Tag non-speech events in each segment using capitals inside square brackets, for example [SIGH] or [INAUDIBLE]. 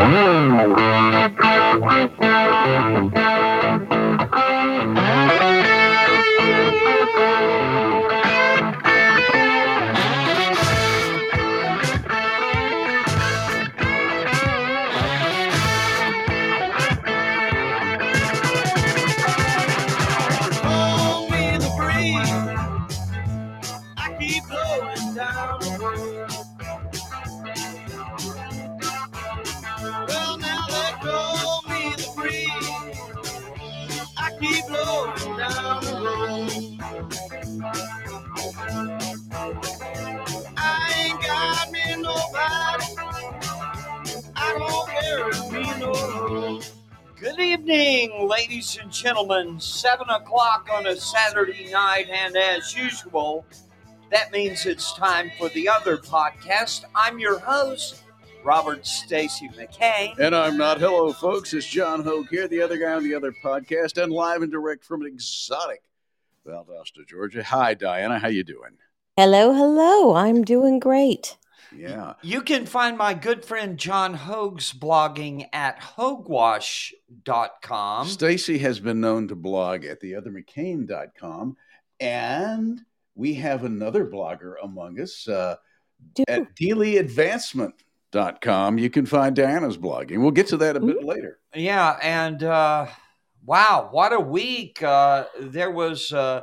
Blow Good evening, ladies and gentlemen. Seven o'clock on a Saturday night, and as usual, that means it's time for the other podcast. I'm your host, Robert Stacy McCain. And I'm not. Hello, folks. It's John Hoge here, the other guy on the other podcast, and live and direct from an exotic Valdosta, Georgia. Hi, Dianna. How you doing? Hello, hello. I'm doing great. Yeah. You can find my good friend John Hoge's blogging at hogewash.com. Stacy has been known to blog at theothermccain.com, and we have another blogger among us uh, Do- at dealeyadvancement.com. You can find Dianna's blogging. We'll get to that a bit later. Yeah, and uh, wow, what a week! Uh, there was uh,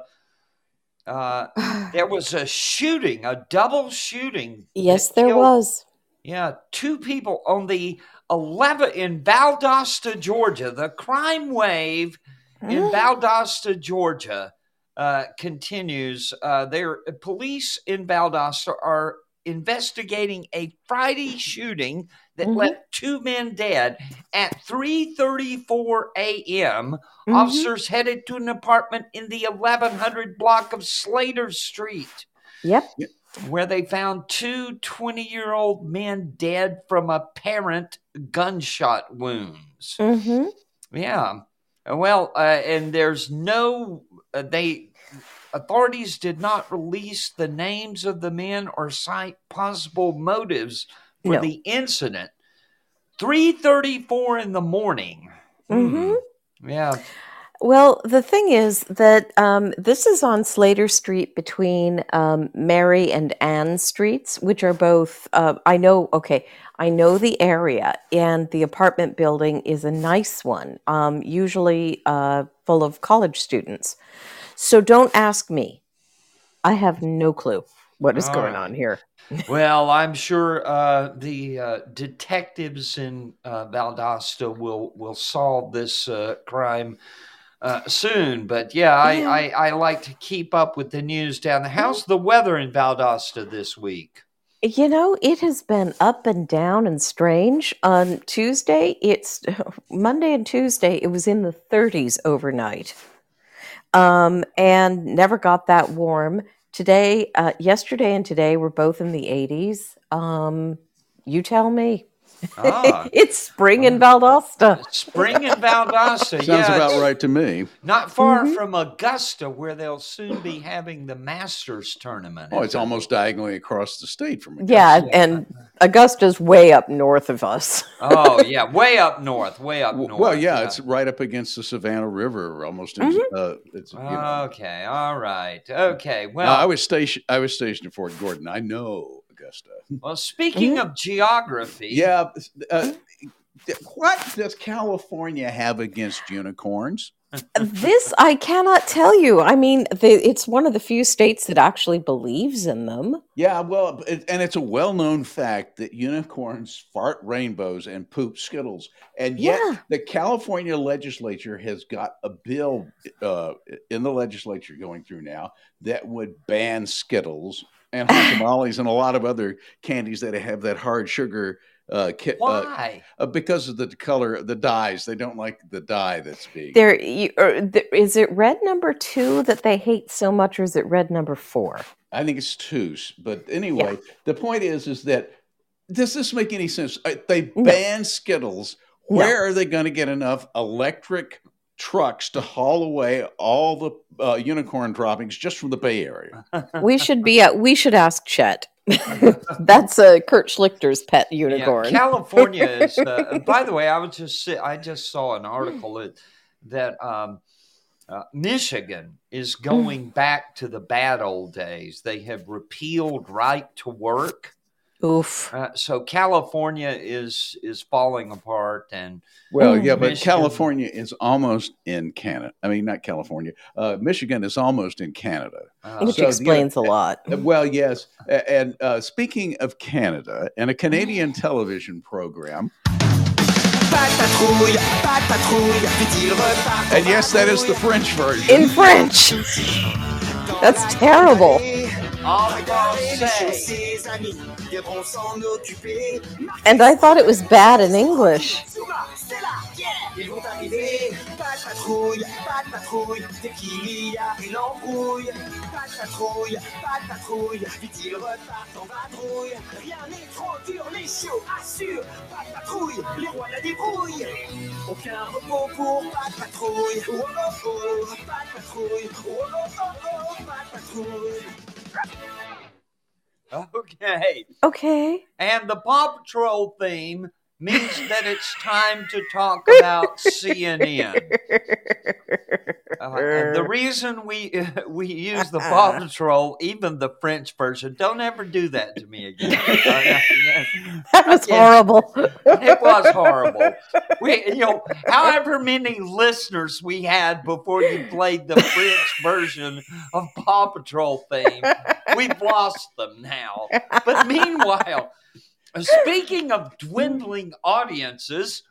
uh, [LAUGHS] there was a shooting, a double shooting. yes, there killed- was. Yeah, two people on the eleven in Valdosta, Georgia. The crime wave in Valdosta, Georgia, uh, continues. Uh, there, police in Valdosta are investigating a Friday shooting that Mhm. left two men dead at 3:34 a.m. Mhm. Officers headed to an apartment in the 1100 block of Slater Street Yep. where they found two 20 year old men dead from apparent gunshot wounds. hmm Yeah. Well, uh, and there's no, uh, they, authorities did not release the names of the men or cite possible motives for No. the incident. 3.34 in the morning. hmm Yeah. Well, the thing is that um, this is on Slater Street between um, Mary and Ann Streets, which are both, uh, I know, okay, I know the area, and the apartment building is a nice one, um, usually uh, full of college students. So don't ask me. I have no clue what is All going right. on here. [LAUGHS] Well, I'm sure uh, the uh, detectives in uh, Valdosta will will solve this uh, crime uh, soon. But yeah, I, Yeah. I, I like to keep up with the news down there. How's the weather in Valdosta this week? You know, it has been up and down and strange. On Tuesday, it's [LAUGHS] Monday and Tuesday, it was in the 30s overnight. Um, and never got that warm. Today, uh, yesterday and today were both in the 80s. Um, you tell me. Ah, [LAUGHS] it's spring in Valdosta. spring in Valdosta. Sounds yeah, about right to me. Not far Mhm. from Augusta, where they'll soon be having the Masters tournament. Oh, it's it? almost diagonally across the state from Augusta. Yeah, and Augusta's way up north of us. [LAUGHS] Oh yeah, way up north, way up north. Well, yeah, it's right up against the Savannah River, almost. In, uh, it's, you know. Okay, all right. Okay, No, well, I was stationed. I was stationed at Fort Gordon. I know Augusta. well. Speaking of geography, Yeah. Uh, what does California have against unicorns? this I cannot tell you. I mean, the, it's one of the few states that actually believes in them. Yeah, well, it, and it's a well-known fact that unicorns fart rainbows and poop skittles, and yet Yeah. the California legislature has got a bill uh, in the legislature going through now that would ban skittles and hot tamales and a lot of other candies that have that hard sugar. Uh, ki- uh, why? uh, because of the color, the dyes, they don't like the dye that's being. There, you, or, th- is it red number two that they hate so much, or is it red number four? I think it's two. But anyway, the point is, is that does this make any sense? Uh, They No. ban Skittles. No. Where are they going to get enough electric trucks to haul away all the uh, unicorn droppings just from the Bay Area. [LAUGHS] we should be. Uh, we should ask Chet. [LAUGHS] That's a Kurt Schlichter's pet unicorn. Yeah, California is. Uh, [LAUGHS] by the way, I was just I just saw an article that that um, uh, Michigan is going back to the bad old days. They have repealed right to work. Oof. Uh, so California is is falling apart, and Well, yeah, but California is almost in Canada. I mean, not California. Uh, Michigan is almost in Canada. uh, Which So the- explains a lot. Uh, Well, yes. And uh, speaking of Canada and a Canadian [SIGHS] television program, Pas de patrouille, pas de patrouille, vite il repart. and yes, that is the French version. In French. That's terrible. And I thought it was bad in English. Ils vont arriver. Pas de patrouille, pas de patrouille, dès qu'il y a une embrouille. Pas de patrouille, pas de patrouille, vite ils repartent en vadrouille. Rien n'est trop dur, les chiots assurent. Pas de patrouille, les rois la débrouille. Aucun repos pour. Oh oh oh. Oh oh oh oh, pas de patrouille. [LAUGHS] Okay, Okay. and the Paw Patrol theme means that it's time to talk about CNN. Uh, and the reason we [LAUGHS] we use the Paw Patrol, even the French version, don't ever do that to me again. [LAUGHS] Uh, That was horrible. it was horrible. We, you know, however many listeners we had before you played the French version of Paw Patrol theme, we've lost them now. But meanwhile, speaking of dwindling audiences,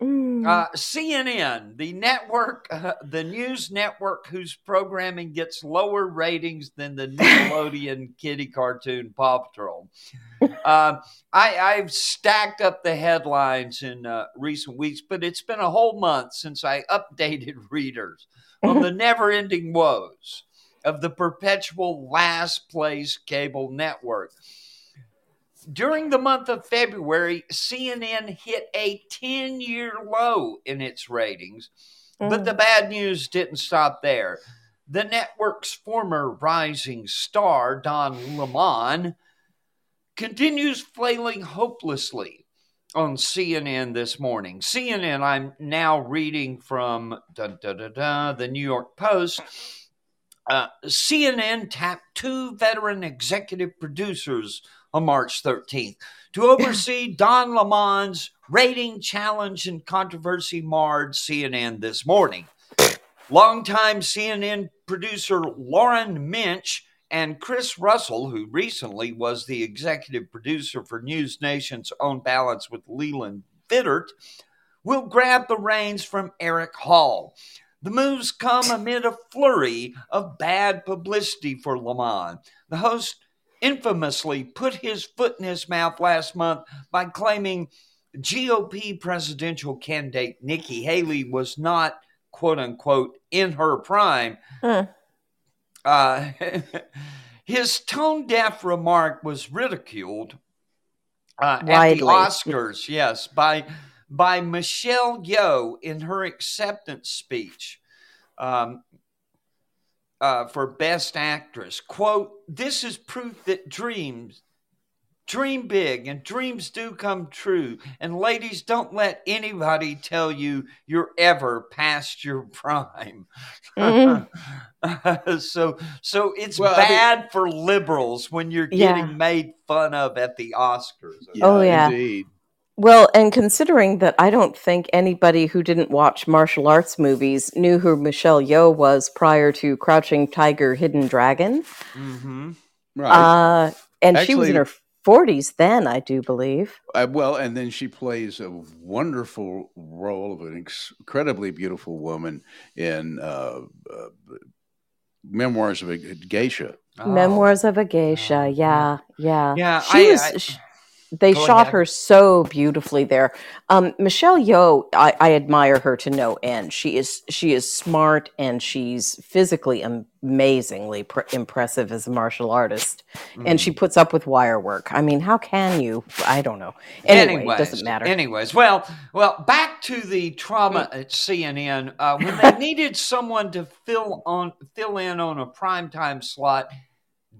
Mm. uh, CNN, the network, uh, the news network whose programming gets lower ratings than the Nickelodeon [LAUGHS] kitty cartoon Paw Patrol. Um, I, I've stacked up the headlines in uh, recent weeks, but it's been a whole month since I updated [LAUGHS] readers on the [LAUGHS] never ending woes of the perpetual last place cable network. During the month of February, CNN hit a 10 year low in its ratings, but the bad news didn't stop there. The network's former rising star, Don Lemon, continues flailing hopelessly on CNN this morning. CNN, I'm now reading from dun, dun, dun, the New York Post. Uh, CNN tapped two veteran executive producers on March 13th to oversee Don Lemon's rating challenge and controversy marred CNN this morning. Longtime CNN producer Lauren Minch and Chris Russell, who recently was the executive producer for News Nation's On Balance with Leland Vittert, will grab the reins from Eric Hall. The moves come amid a flurry of bad publicity for Lemon. The host infamously put his foot in his mouth last month by claiming GOP presidential candidate Nikki Haley was not, quote unquote, in her prime. Uh, [LAUGHS] his tone deaf remark was ridiculed uh, at the Oscars, yes, by by Michelle Yeoh in her acceptance speech. Um, uh, for Best Actress. Quote, this is proof that dreams, dream big and dreams do come true. And ladies, don't let anybody tell you you're ever past your prime. Mm. [LAUGHS] so, so it's Well, I mean- bad for liberals when you're Yeah. getting made fun of at the Oscars. Oh, yeah. Indeed. Well, and considering that I don't think anybody who didn't watch martial arts movies knew who Michelle Yeoh was prior to Crouching Tiger, Hidden Dragon. Mm-hmm. Right. Uh, and she was in her 40s then, I do believe. Uh, well, and then she plays a wonderful role of an ex- incredibly beautiful woman in uh, uh, Memoirs of a Geisha. Memoirs of a Geisha. Yeah, yeah. Oh. Yeah, She I- was. I- sh- they Go shot ahead. her so beautifully there. Um, Michelle Yeoh, I, I admire her to no end. She is she is smart and she's physically amazingly pr- impressive as a martial artist, and Mm. she puts up with wire work. I mean, how can you? I don't know. Anyway, it doesn't matter. Anyways, well, well, back to the trauma at CNN. Uh, when they [LAUGHS] needed someone to fill on fill in on a primetime slot,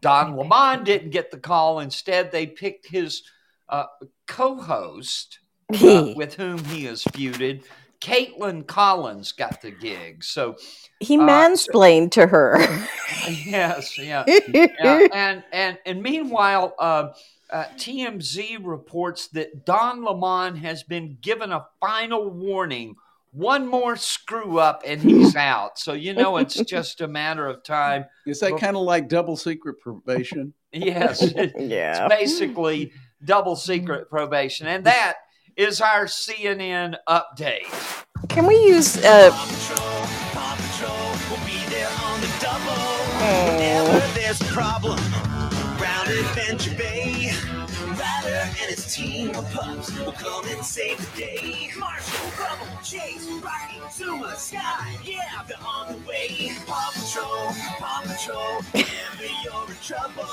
Don [LAUGHS] Lemon didn't get the call. Instead, they picked his uh, co-host, [LAUGHS] uh, with whom he is feuded. Kaitlan Collins got the gig. So he uh, mansplained to her. [LAUGHS] yes, yeah. [LAUGHS] yeah, and and and meanwhile, uh, uh, TMZ reports that Don Lemon has been given a final warning. One more screw up and he's out. So you know it's just a matter of time. Is that kind of like double secret probation? Yes, yeah. it's basically double secret probation, and that is our CNN update. Can we use uh, Paw Patrol, Paw Patrol will be there on the double. Whenever there's a problem around Adventure Bay, Ryder and his team of pups will come and save the day. Marshall, Rubble, Chase, Rocky, Zuma, Sky, yeah, they're on the way. Paw Patrol, Paw Patrol, whenever you're in trouble.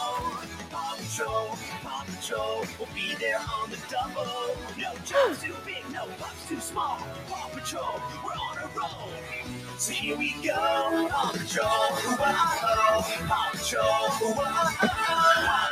Paw Patrol, Paw Patrol will be there on the double. No job's too big, no pups too small. Paw Patrol, we're on a roll. So here we go, Paw Patrol, whoa, Paw Patrol, whoa, Paw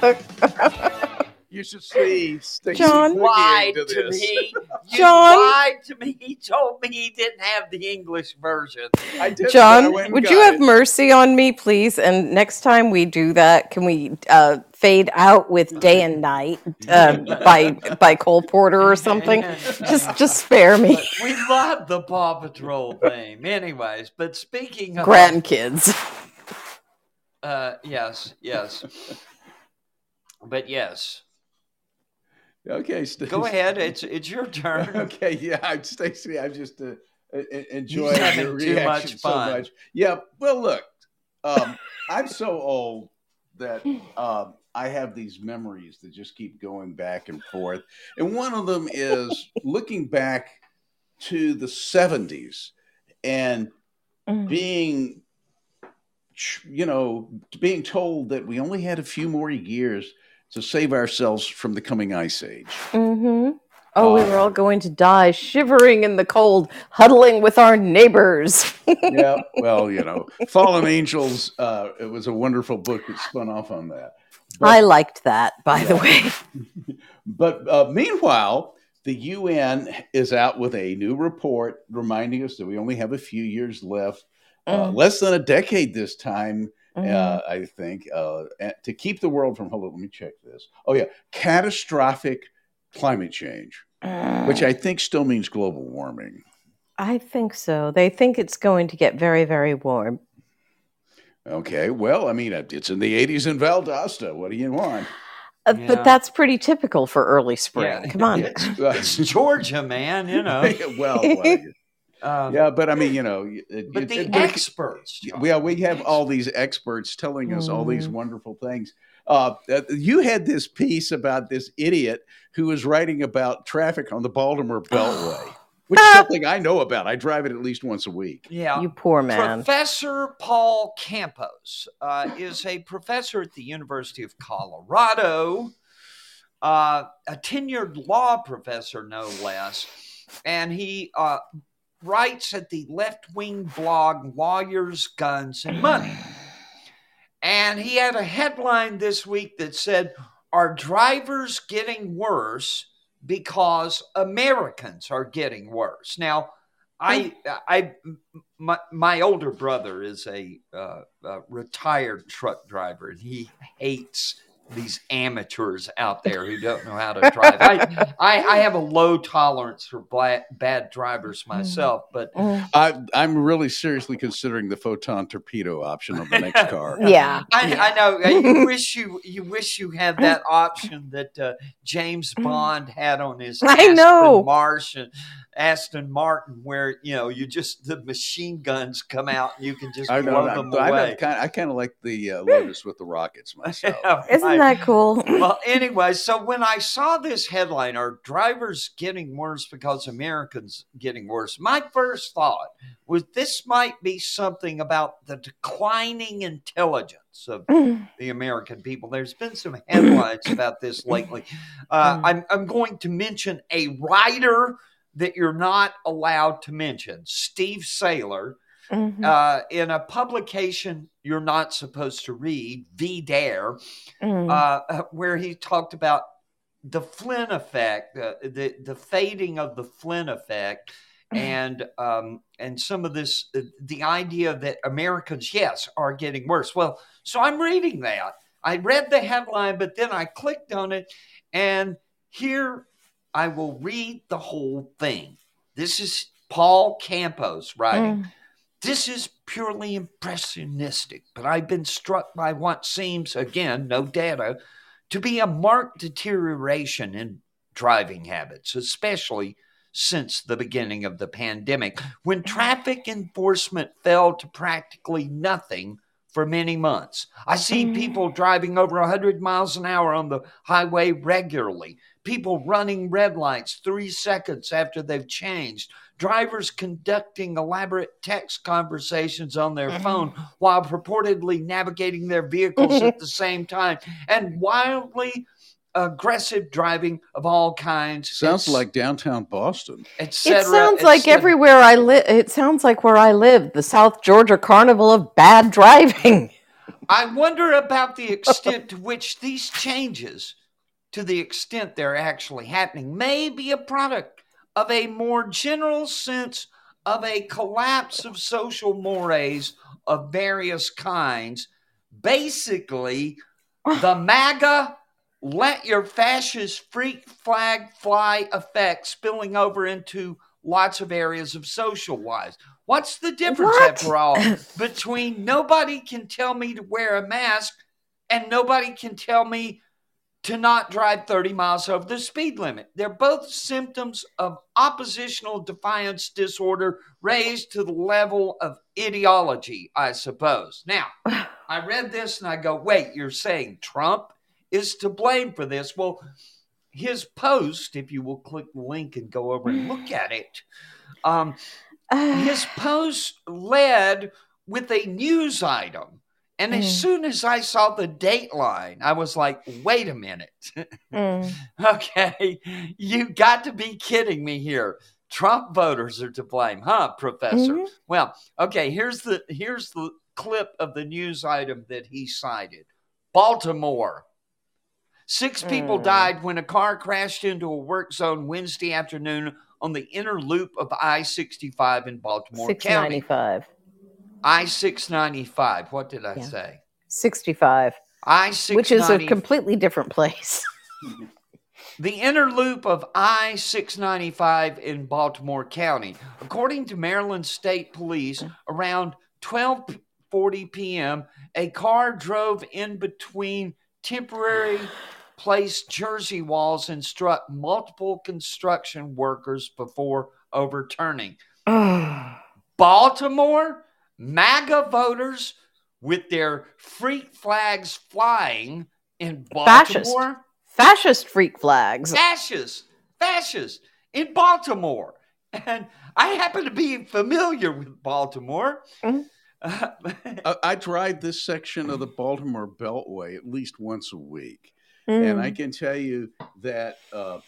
Patrol. [LAUGHS] You should see Stacy John lied to this. me. You [LAUGHS] John? lied to me. He told me he didn't have the English version. I did, but I John, would got you have it. mercy on me, please? And next time we do that, can we uh, fade out with "Day and Night" uh, [LAUGHS] by by Cole Porter or something? [LAUGHS] Just just spare me, We love the Paw Patrol theme. Anyways, but speaking of grandkids. uh yes, yes. But yes. Okay, Stacy. Go ahead. It's it's your turn. [LAUGHS] Okay, yeah, I'm Stacy. I'm just uh, enjoying having your too much reaction so fun. much. Yeah, well, look, um, I'm so old that um, I have these memories that just keep going back and forth, and one of them is looking back to the '70s and Mm. being, you know, being told that we only had a few more years to save ourselves from the coming ice age. Mm-hmm. Oh, we were all going to die, shivering in the cold, huddling with our neighbors. [LAUGHS] yeah, well, you know, Fallen Angels. Uh, it was a wonderful book that spun off on that. I liked that, by the way. [LAUGHS] But uh, meanwhile, the UN is out with a new report reminding us that we only have a few years left, uh, Mm. less than a decade this time. Mhm. Uh, I think uh, to keep the world from. Hold on, let me check this. Oh yeah, catastrophic climate change, which I think still means global warming. I think so. They think it's going to get very, very warm. Okay, well, I mean, it's in the 80s in Valdosta. What do you want? Uh, Yeah. But that's pretty typical for early spring. Yeah. Come on. [LAUGHS] Yes. It's Georgia, man, you know. [LAUGHS] well, well, Um, yeah, but I mean, you know, it, But it- the it- experts, John. yeah, we have all these experts telling us all these Mm. wonderful things. Uh, uh, you had this piece about this idiot who was writing about traffic on the Baltimore [SIGHS] Beltway, which is something I know about. I drive it at least once a week. Yeah. You poor man. Professor Paul Campos uh, is a professor at the University of Colorado, uh, a tenured law professor, no less. And he uh, writes at the left wing blog Lawyers, Guns, and Money. And he had a headline this week that said, Are drivers getting worse because Americans are getting worse? Now, I, I, my, my older brother is a, uh, uh retired truck driver, and he hates these amateurs out there who don't know how to drive. I, [LAUGHS] I, I have a low tolerance for bla- bad drivers myself, but Mm. I, I'm really seriously considering the photon torpedo option on the next [LAUGHS] car. Yeah. I, I know uh, you [LAUGHS] wish you you wish you had that option that uh, James Bond had on his I Aston know. Martian, Aston Martin, where you know you just the machine guns come out and you can just I blow know. them I, away. kind of, I kind of like the uh, Lotus with the rockets myself. Yeah, Isn't right. that cool? [LAUGHS] well, anyway, so when I saw this headline, are drivers getting worse because Americans getting worse? My first thought was this might be something about the declining intelligence of [LAUGHS] the American people. There's been some headlines about this lately. Uh, I'm, I'm going to mention a writer that you're not allowed to mention, Steve Sailer Mhm. uh, in a publication you're not supposed to read, VDARE, Mm. uh, where he talked about the Flynn effect, uh, the the fading of the Flynn effect, and um, and some of this, uh, the idea that Americans, yes, are getting worse. Well, so I'm reading that. I read the headline, but then I clicked on it, and here I will read the whole thing. This is Paul Campos writing. Mm. This is purely impressionistic, but I've been struck by what seems, again, no data, to be a marked deterioration in driving habits, especially since the beginning of the pandemic, when traffic enforcement fell to practically nothing for many months. I see Mm. people driving over 100 miles an hour on the highway regularly, people running red lights three seconds after they've changed, drivers conducting elaborate text conversations on their phone while purportedly navigating their vehicles at the same time, and wildly aggressive driving of all kinds. Sounds et- like downtown Boston. et It sounds et like cetera. everywhere I live. It sounds like where I live, the South Georgia Carnival of bad driving. [LAUGHS] I wonder about the extent to which these changes, to the extent they're actually happening, may be a product of a more general sense of a collapse of social mores of various kinds. Basically, [SIGHS] the MAGA let your fascist freak flag fly effect spilling over into lots of areas of social lives. What's the difference, What? after all, [LAUGHS] between nobody can tell me to wear a mask and nobody can tell me to not drive 30 miles over the speed limit? They're both symptoms of oppositional defiance disorder raised to the level of ideology, I suppose. Now, [SIGHS] I read this and I go, wait, you're saying Trump is to blame for this? Well, his post, if you will click the link and go over and look at it, um, [SIGHS] his post led with a news item. And as Mm. soon as I saw the dateline, I was like, wait a minute. [LAUGHS] Mm. okay, you got to be kidding me here. Trump voters are to blame, huh, Professor? Mhm. Well, okay, here's the here's the clip of the news item that he cited. Baltimore. Six people Mm. died when a car crashed into a work zone Wednesday afternoon on the inner loop of I 65 in Baltimore County. 695. I 695. What did I Yeah. say? 65, I which is a completely different place. [LAUGHS] The inner loop of I 695 in Baltimore County. According to Maryland State Police, around 12:40 p.m., a car drove in between temporary placed jersey walls and struck multiple construction workers before overturning. [SIGHS] Baltimore MAGA voters with their freak flags flying in Fascist. Baltimore Fascist freak flags. fascists, fascists in Baltimore. And I happen to be familiar with Baltimore. Mhm. [LAUGHS] I, I drive this section of the Baltimore Beltway at least once a week. And Mm. I can tell you that uh,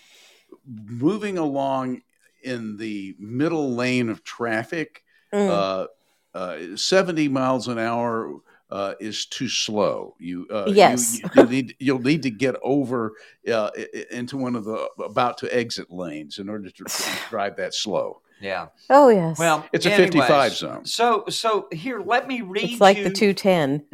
moving along in the middle lane of traffic, Mm. uh, uh, 70 miles an hour uh, is too slow. You uh, yes, you, will need you'll need to get over uh, into one of the about to exit lanes in order to drive that slow. Yeah. oh, yes. Well, It's a anyways, 55 zone. So, so here, let me read it's like you, the 210.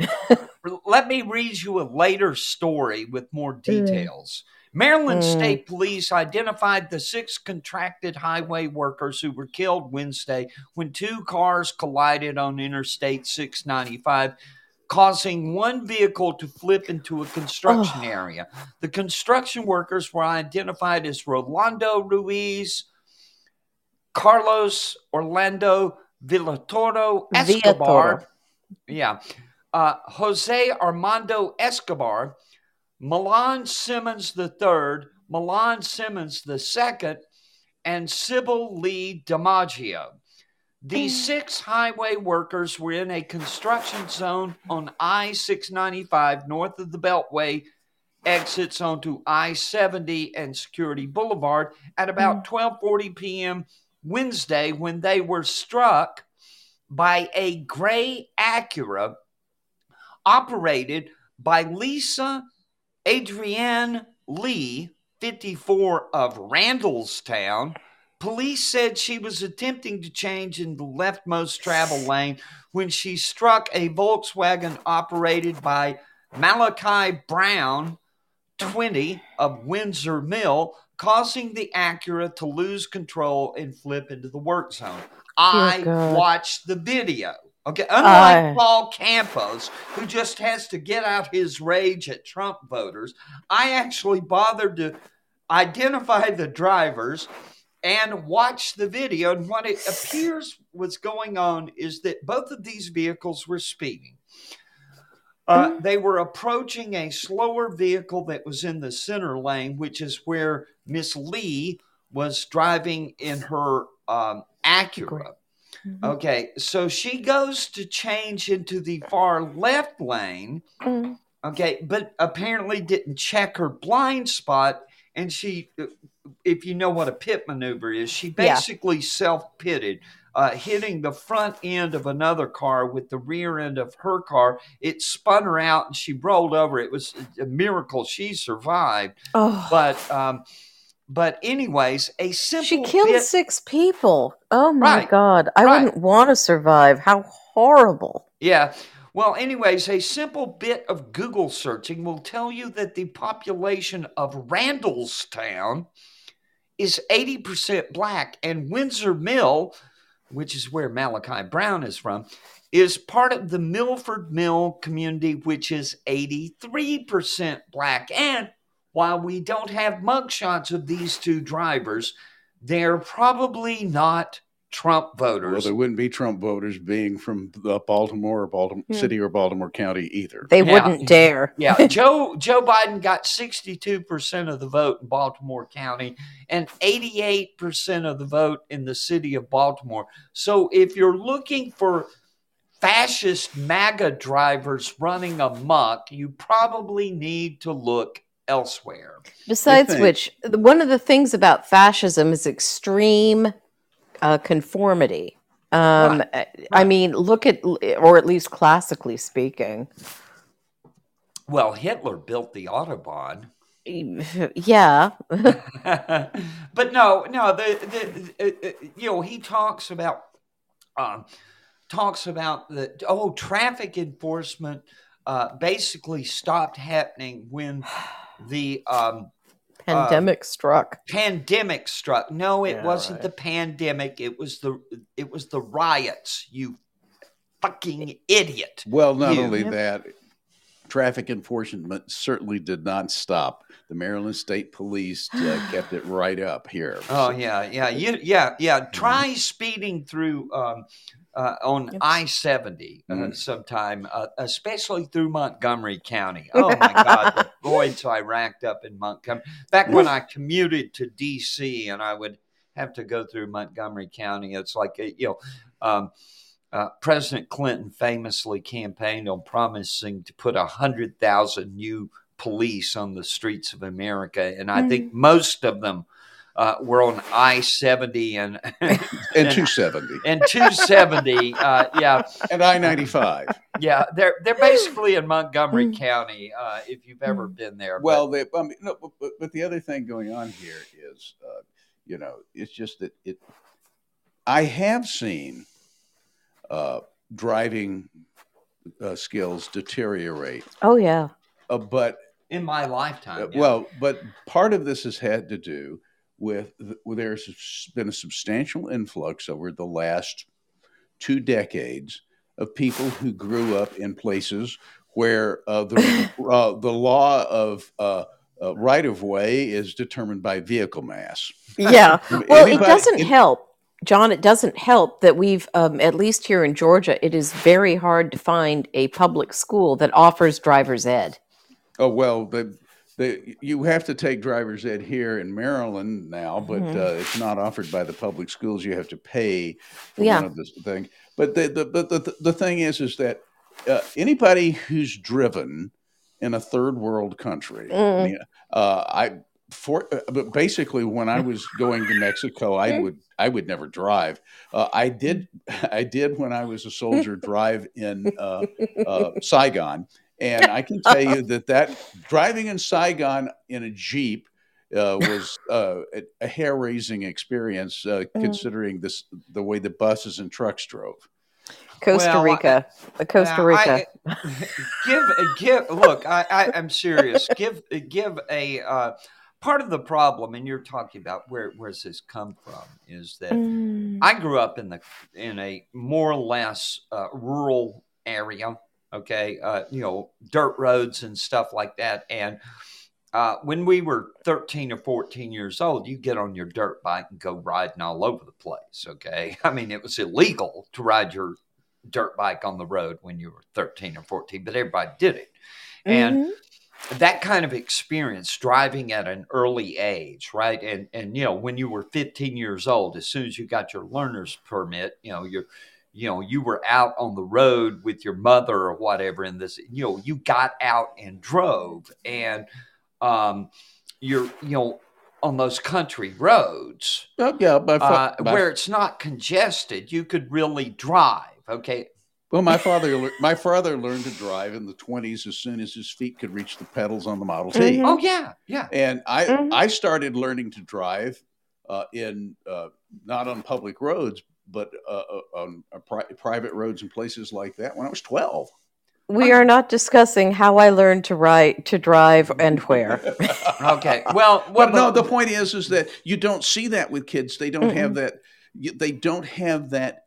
[LAUGHS] let me read you a later story with more details. Maryland Mm. State Police identified the six contracted highway workers who were killed Wednesday when two cars collided on Interstate 695, causing one vehicle to flip into a construction Oh. area. The construction workers were identified as Rolando Ruiz, Carlos Orlando Villatoro Escobar. Villatoro. Yeah. Uh, Jose Armando Escobar, Mahlon Simmons III, Mahlon Simmons II, and Sybil Lee DiMaggio. These six highway workers were in a construction zone on I 695 north of the Beltway exits onto I 70 and Security Boulevard at about 12:40 p.m. Wednesday when they were struck by a gray Acura operated by Lisa Adrienne Lee, 54 of Randallstown. Police said she was attempting to change in the leftmost travel lane when she struck a Volkswagen operated by Malachi Brown, 20 of Windsor Mill, causing the Acura to lose control and flip into the work zone. I watched the video. Okay, I- unlike Paul Campos, who just has to get out his rage at Trump voters, I actually bothered to identify the drivers and watch the video. And what it appears was going on is that both of these vehicles were speeding. Uh, they were approaching a slower vehicle that was in the center lane, which is where Miss Lee was driving in her um, Acura. Okay, so she goes to change into the far left lane. Mm. Okay, but apparently didn't check her blind spot. And she, if you know what a pit maneuver is, she Yeah. basically self pitted, uh, hitting the front end of another car with the rear end of her car. It spun her out and she rolled over. It was a miracle she survived. Oh, But, um, but anyways, a simple she killed bit- six people. Oh my Right. God. I Right. wouldn't want to survive. How horrible. Yeah. Well, anyways, a simple bit of Google searching will tell you that the population of Randallstown is 80% black, and Windsor Mill, which is where Malachi Brown is from, is part of the Milford Mill community, which is 83% black. And while we don't have mugshots of these two drivers, they're probably not Trump voters. Well, voters. there wouldn't be Trump voters being from the Baltimore or Baltimore Yeah. Hmm. City or Baltimore County either. They Yeah. wouldn't dare. [LAUGHS] Yeah, Joe Joe Biden got 62% of the vote in Baltimore County and 88% of the vote in the city of Baltimore. So if you're looking for fascist MAGA drivers running amok, you probably need to look elsewhere. Besides think- which, one of the things about fascism is extreme uh, conformity. Um, I- I mean, look at, or at least classically speaking. Well, Hitler built the Autobahn. [LAUGHS] Yeah. [LAUGHS] but no, no, the, the, uh, uh, you know, he talks about, um, talks about the, oh, traffic enforcement uh, basically stopped happening when the um, Pandemic struck. pandemic struck. No, it Yeah, wasn't right. the pandemic. It was the, it was the riots. You fucking idiot. Well, not You. only Yep. that, traffic enforcement certainly did not stop. The Maryland State Police uh, [SIGHS] kept it right up here. Oh yeah, yeah, you, yeah, yeah. Try speeding through um, uh, on Yep. I seventy uh, Mm. sometime, uh, especially through Montgomery County. [LAUGHS] Oh my God, the points I racked up in Montgomery. Back when I commuted to D.C. and I would have to go through Montgomery County, it's like uh, you know. Um, uh, President Clinton famously campaigned on promising to put a hundred thousand new police on the streets of America, and I think most of them uh, were on I seventy and [LAUGHS] and 270 and two seventy. Uh, yeah, and I 95. yeah, they're they're basically in Montgomery Mm. County. Uh, if you've ever been there, Well, they, I mean, no, but- but, but the other thing going on here is, uh, you know, it's just that it. I have seen uh, driving uh, skills deteriorate, Oh, yeah. uh, but But in my lifetime, Uh, yeah. Well, but part of this has had to do with th- well, there's been a substantial influx over the last two decades of people who grew up in places where uh, the [LAUGHS] uh, the law of uh, uh, right of way is determined by vehicle mass. Yeah. [LAUGHS] Well, it doesn't it- help. John, it doesn't help that we've, um, at least here in Georgia, it is very hard to find a public school that offers driver's ed. Oh well, the, the you have to take driver's ed here in Maryland now, but Mhm. uh, it's not offered by the public schools. You have to pay for Yeah. one of the thing. But the the but the, the thing is, is that uh, anybody who's driven in a third world country, Mm. uh, I for uh, but basically when I was going to Mexico, I would I would never drive. Uh, I did [LAUGHS] I did when I was a soldier [LAUGHS] drive in uh, uh, Saigon, and I can tell you that that driving in Saigon in a jeep uh, was uh, a, a hair raising experience, uh, Mm. considering this the way the buses and trucks drove. Costa Well, Rica, uh, Costa Rica. I- [LAUGHS] give give look I, I i'm serious give give a uh, part of the problem and you're talking about where where's this come from is that Mm. i grew up in the in a more or less uh, rural area okay uh, you know dirt roads and stuff like that and uh, when we were 13 or 14 years old, you get on your dirt bike and go riding all over the place. Okay. [LAUGHS] I mean, it was illegal to ride your dirt bike on the road when you were 13 or 14, but everybody did it. And Mhm. That kind of experience driving at an early age, right? And and you know, when you were 15 years old, as soon as you got your learner's permit, you know, you're you know, you were out on the road with your mother or whatever in this, you know, you got out and drove and um you're you know on those country roads Oh, yeah, my, fa- uh, my- where it's not congested, you could really drive. Okay. Well, my father my father learned to drive in the twenties as soon as his feet could reach the pedals on the Model T. Mhm. Oh yeah, yeah. And I Mhm. I started learning to drive uh, in uh, not on public roads, but uh, uh, on uh, pri- private roads and places like that when I was twelve. We are not discussing how I learned to ride, to drive, and where. [LAUGHS] Okay. [LAUGHS] Well, well But no, the point is, is that you don't see that with kids. They don't have Mm-mm. that. They don't have that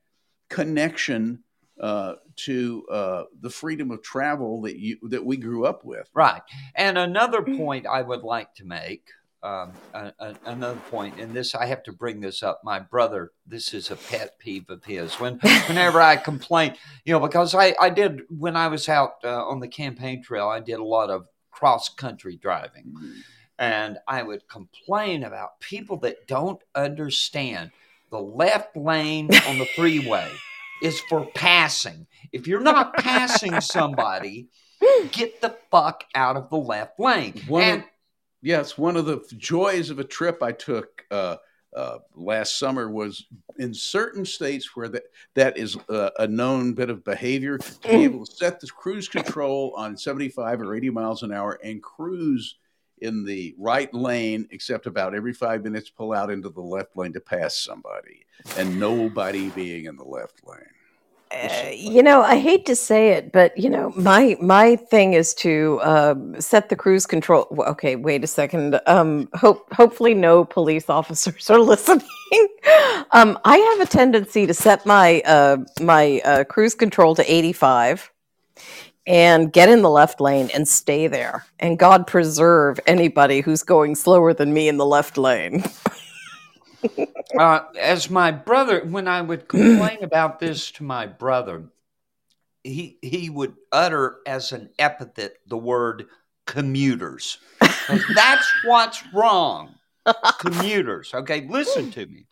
connection uh, to uh, the freedom of travel that you that we grew up with. Right. And another point I would like to make, um, a, a- another point, and this I have to bring this up. My brother, this is a pet peeve of his. When [LAUGHS] whenever I complain, you know, because I I did when I was out uh, on the campaign trail, I did a lot of cross country driving, and I would complain about people that don't understand the left lane on the freeway is for passing. If you're not [LAUGHS] passing somebody, [LAUGHS] get the fuck out of the left lane. One and of, yes, one of the joys of a trip I took uh, uh, last summer was in certain states where that that is uh, a known bit of behavior to be [LAUGHS] able to set the cruise control on 75 or 80 miles an hour and cruise in the right lane, except about every five minutes pull out into the left lane to pass somebody, and nobody being in the left lane. Uh, you know, I hate to say it, but you know, my my thing is to um, set the cruise control. Okay, wait a second. Um, hope hopefully no police [LAUGHS] officers are listening. [LAUGHS] um, I have a tendency to set my uh, my uh, cruise control to eighty five and get in the left lane and stay there. And God preserve anybody who's going slower than me in the left lane. [LAUGHS] uh, as my brother, when I would complain about this to my brother, he he would utter as an epithet the word commuters. [LAUGHS] That's what's wrong. Commuters. Okay, listen to me.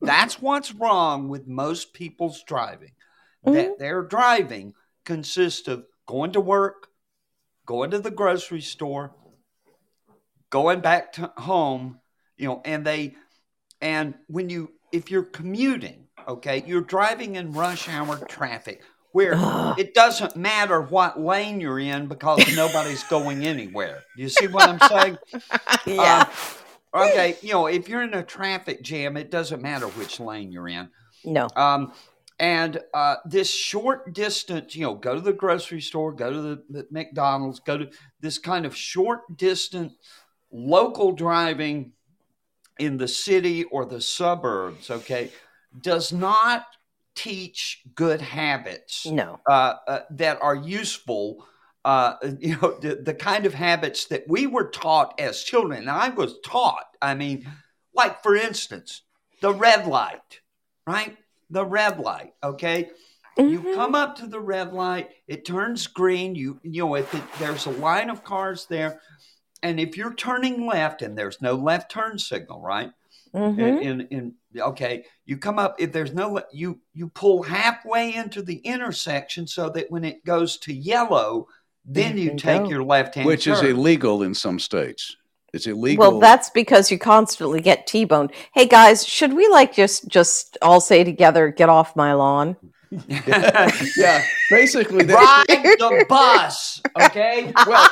That's what's wrong with most people's driving. That their driving consists of going to work, going to the grocery store, going back to home, you know, and they and when you if you're commuting, okay, you're driving in rush hour traffic where Ugh. [SIGHS] it doesn't matter what lane you're in because nobody's going anywhere. You see what I'm saying? [LAUGHS] yeah. Uh, okay, you know, if you're in a traffic jam, it doesn't matter which lane you're in. no. Um, and uh, this short distance, you know, go to the grocery store, go to the, the McDonald's, go to this kind of short distance local driving in the city or the suburbs, okay, does not teach good habits No. uh, uh, that are useful. Uh, [LAUGHS] you know, the, the kind of habits that we were taught as children. And I was taught, I mean, like for instance, the red light. right? The red light, okay? You Mhm. come up to the red light, it turns green. You you know if it, there's a line of cars there, and if you're turning left and there's no left turn signal, right? Mhm. In, in in okay, you come up if there's no you you pull halfway into the intersection so that when it goes to yellow, then You you take go. your left hand, which is illegal in some states. It's illegal. Well, that's because you constantly get T-boned. Hey guys, should we like just just all say together, "Get off my lawn"? Yeah, basically. They, ride the bus, okay? well,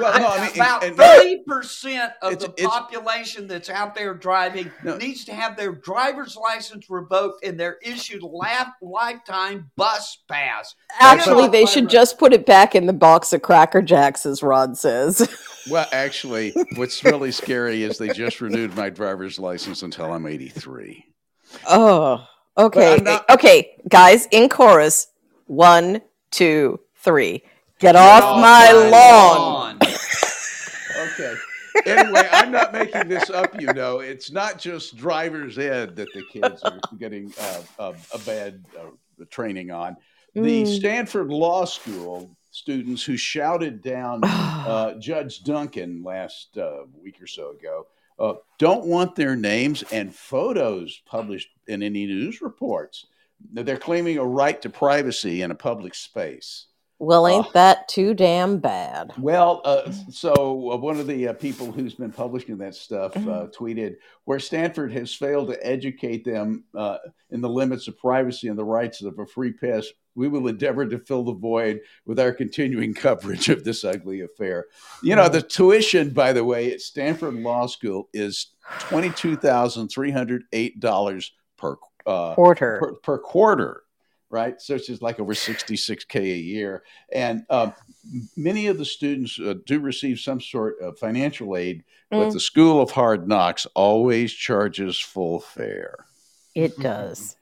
well, no, I mean, about thirty percent of It's- the it's- population that's out there driving No. needs to have their driver's license revoked and they're issued a laf- lifetime bus pass. Actually, they should just put it back in the box of Cracker Jacks, as Rod says. [LAUGHS] well, actually, what's really scary is they just renewed my driver's license until I'm 83. oh, okay, not- okay, guys, in chorus, one, two, three. Get, off, off my, my lawn. Okay. Anyway, I'm not making this up. You know, it's not just driver's ed that the kids are [LAUGHS] getting uh, a, a bad uh, training on. The Mm. Stanford Law School students who shouted down [SIGHS] uh, Judge Duncan last uh, week or so ago uh, don't want their names and photos published in any news reports. They're claiming a right to privacy in a public space. well, ain't Oh. that too damn bad? Well, uh, so uh, one of the uh, people who's been publishing that stuff uh, tweeted where Stanford has failed to educate them uh, in the limits of privacy and the rights of a free press. We will endeavor to fill the void with our continuing [LAUGHS] coverage of this ugly affair. You know, the tuition, by the way, at Stanford Law School is twenty-two thousand three hundred eight dollars per uh, Porter. per, per quarter, right? So it's just like over 66K a year. And um, many of the students uh, do receive some sort of financial aid, but Mm. the School of Hard Knocks always charges full fare. It does.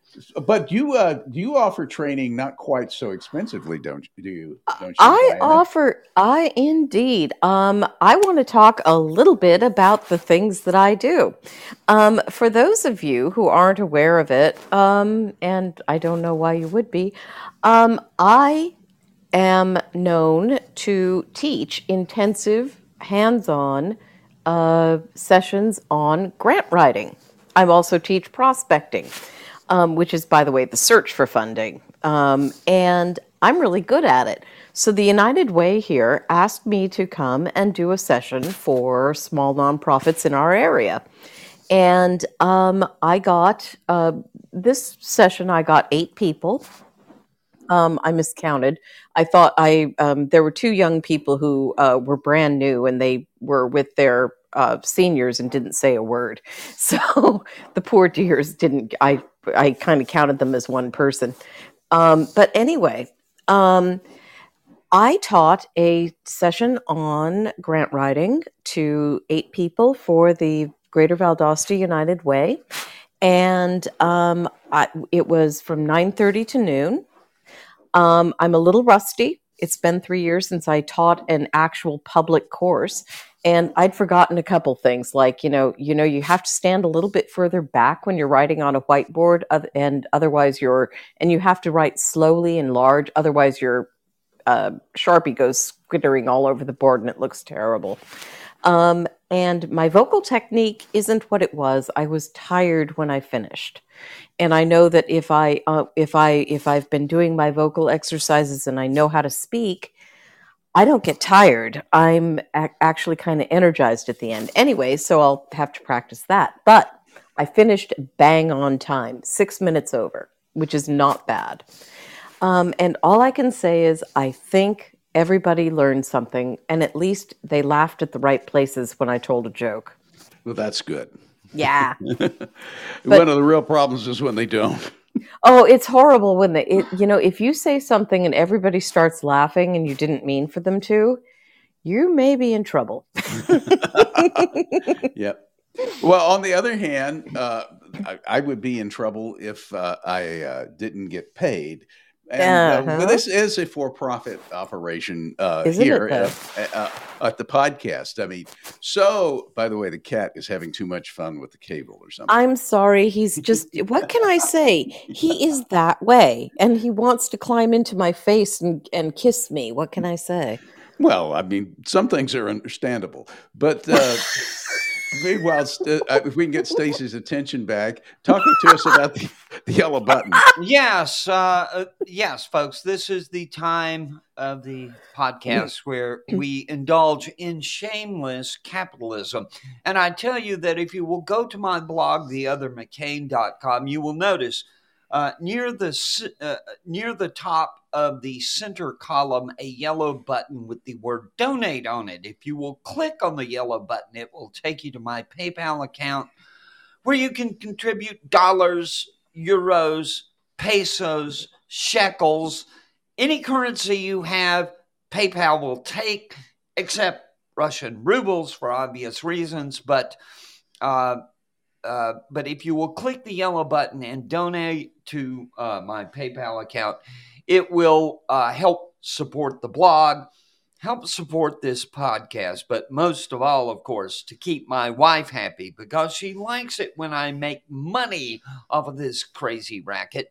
But you uh, you offer training not quite so expensively, don't you? Do you? Don't you I Dianna? offer, I indeed. Um, I want to talk a little bit about the things that I do. Um, for those of you who aren't aware of it, um, and I don't know why you would be, um, I am known to teach intensive, hands on uh, sessions on grant writing. I also teach prospecting, um, which is, by the way, the search for funding. Um, and I'm really good at it. So the United Way here asked me to come and do a session for small nonprofits in our area. And um, I got uh, this session, I got eight people. Um, I miscounted. I thought I um, there were two young people who uh, were brand new and they were with their uh, seniors and didn't say a word. [LAUGHS] So the poor dears didn't. I I kind of counted them as one person. Um, but anyway, um, I taught a session on grant writing to eight people for the Greater Valdosta United Way, and um, I, it was from nine thirty to noon. Um, I'm a little rusty. It's been three years since I taught an actual public course, and I'd forgotten a couple things, like you know, you know, you have to stand a little bit further back when you're writing on a whiteboard, and otherwise you're, and you have to write slowly and large, otherwise your uh, sharpie goes skittering all over the board, and it looks terrible. Um, and my vocal technique isn't what it was. I was tired when I finished, and I know that if I uh, if I if I've been doing my vocal exercises and I know how to speak, I don't get tired. I'm ac actually kind of energized at the end. Anyway, so I'll have to practice that. But I finished bang on time, six minutes over, which is not bad. Um, and all I can say is, I think everybody learned something, and at least they laughed at the right places when I told a joke. Well, that's good. Yeah. [LAUGHS] One of the real problems is when they don't. Oh, it's horrible when they, it, you know, if you say something and everybody starts laughing and you didn't mean for them to, you may be in trouble. [LAUGHS] Yep. Well, on the other hand, uh, I, I would be in trouble if uh, I uh, didn't get paid And uh, Uh-huh. but this is a for-profit operation uh, here at, uh, at the podcast. I mean, so by the way, the cat is having too much fun with the cable or something. I'm sorry. He's just, what can I say? He [LAUGHS] is that way and he wants to climb into my face and, and kiss me. What can I say? Well, I mean, some things are understandable, but uh, [LAUGHS] meanwhile, st- uh, if we can get Stacy's attention back, talking to us about the, the yellow button. Yes, uh, uh, yes, folks. This is the time of the podcast where we indulge in shameless capitalism. And I tell you that if you will go to my blog, theothermccain.com, you will notice uh, near the uh, near the top of the center column a yellow button with the word donate on it. If you will click on the yellow button, it will take you to my PayPal account where you can contribute dollars, euros, pesos, shekels, any currency you have, PayPal will take, except Russian rubles for obvious reasons. But uh, uh, but if you will click the yellow button and donate to uh, my PayPal account, it will uh, help support the blog, help support this podcast, but most of all, of course, to keep my wife happy because she likes it when I make money off of this crazy racket.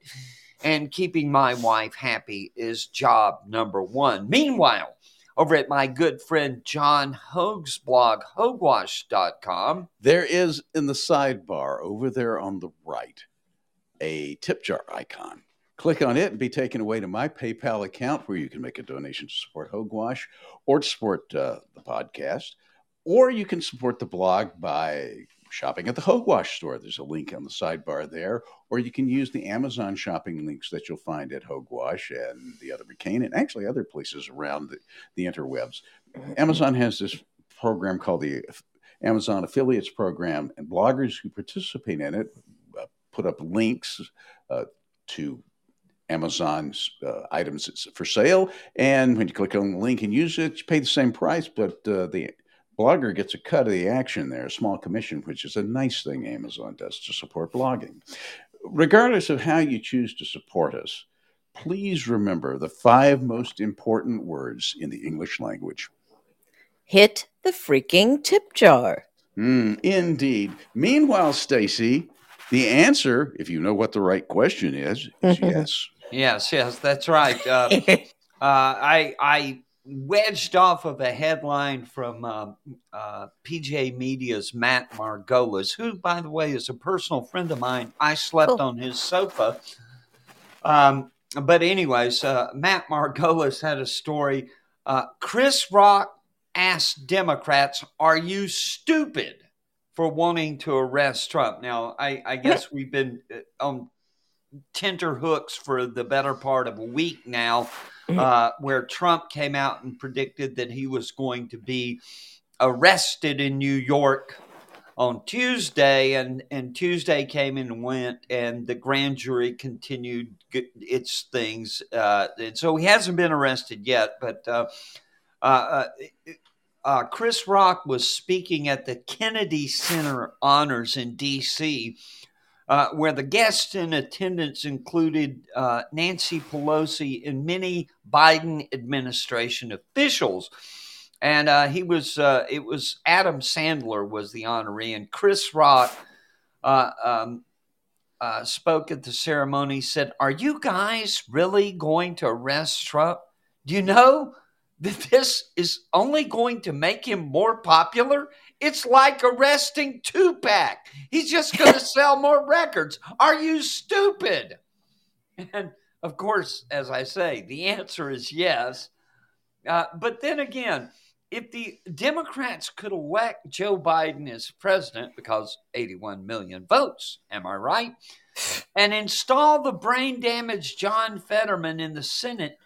And keeping my wife happy is job number one. Meanwhile, over at my good friend John Hoge's blog, hogewash.com, There is in the sidebar over there on the right a tip jar icon. Click on it and be taken away to my PayPal account where you can make a donation to support Hogewash or to support uh, the podcast. Or you can support the blog by shopping at the Hogewash store. There's a link on the sidebar there. Or you can use the Amazon shopping links that you'll find at Hogewash and the other McCain and actually other places around the, the interwebs. Amazon has this program called the Amazon Affiliates Program, and bloggers who participate in it uh, put up links uh, to Amazon's uh, items that's for sale. And when you click on the link and use it, you pay the same price, but uh, the blogger gets a cut of the action there, a small commission, which is a nice thing Amazon does to support blogging. Regardless of how you choose to support us, please remember the five most important words in the English language. Hit the freaking tip jar. Mm, indeed. Meanwhile, Stacy, the answer, if you know what the right question is, is [LAUGHS] yes. Yes, yes, that's right. Uh, [LAUGHS] uh, I I wedged off of a headline from um, uh, PJ Media's Matt Margolis, who, by the way, is a personal friend of mine. I slept Cool. on his sofa. Um, but anyways, uh, Matt Margolis had a story. Uh, Chris Rock asked Democrats, "Are you stupid for wanting to arrest Trump?" Now, I, I guess we've been uh, on tenterhooks for the better part of a week now, [CLEARS THROAT] uh, where Trump came out and predicted that he was going to be arrested in New York on Tuesday, and, and Tuesday came and went, and the grand jury continued its things. Uh, and so he hasn't been arrested yet, but uh, uh, uh, uh, Chris Rock was speaking at the Kennedy Center Honors in D.C uh, where the guests in attendance included uh, Nancy Pelosi and many Biden administration officials. And uh, he was, uh, it was Adam Sandler was the honoree, and Chris Rock uh, um, spoke at the ceremony. Said, "Are you guys really going to arrest Trump? Do you know that this is only going to make him more popular? It's like arresting Tupac. He's just going [LAUGHS] to sell more records. Are you stupid? And of course, as I say, the answer is yes. Uh, but then again, if the Democrats could elect Joe Biden as president, because 81 million votes, am I right? And install the brain damaged John Fetterman in the Senate,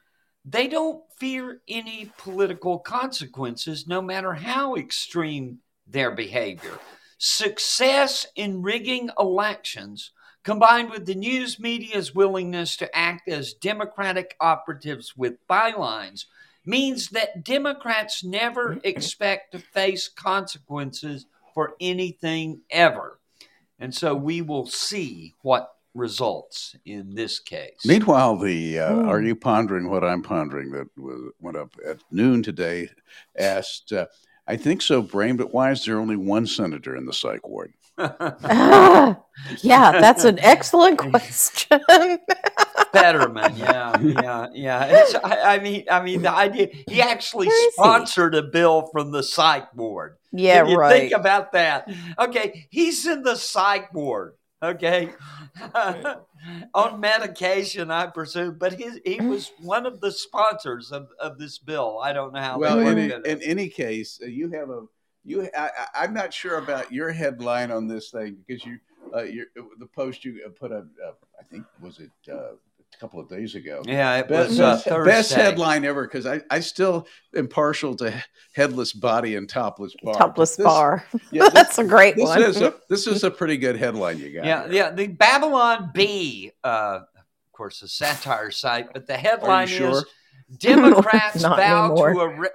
they don't fear any political consequences, no matter how extreme their behavior. Success in rigging elections, combined with the news media's willingness to act as Democratic operatives with bylines, means that Democrats never [CLEARS THROAT] expect to face consequences for anything ever. And so we will see what results in this case. Meanwhile, the uh, Mm. "Are you pondering what I'm pondering?" that was, went up at noon today asked, uh, "I think so, Brain, but why is there only one senator in the psych ward?" Ah, [LAUGHS] [LAUGHS] yeah, that's an excellent [LAUGHS] question. Fetterman, yeah, yeah, yeah. It's, I, I mean, I mean, the idea he actually Where is sponsored a bill from the psych board. yeah, you right. Think about that. Okay, he's in the psych ward. Okay, on medication, I presume, but his, he was one of the sponsors of, of this bill. I don't know how. Well, in, a- in any case, uh, you have a you. I, I- I'm not sure about your headline on this thing because you, uh, your, the post you uh, put up. Uh, I think was it uh, a couple of days ago. yeah, it Best, was uh, best, best headline ever because I, I still am partial to headless body and topless bar. Topless this- bar. [LAUGHS] Yeah, [LAUGHS] this, That's a great this one. is a this is a pretty good headline you got. Yeah, here. yeah. The Babylon Bee, uh, of course, a satire site, but the headline sure? [LAUGHS] is Democrats Not vow anymore. to arre-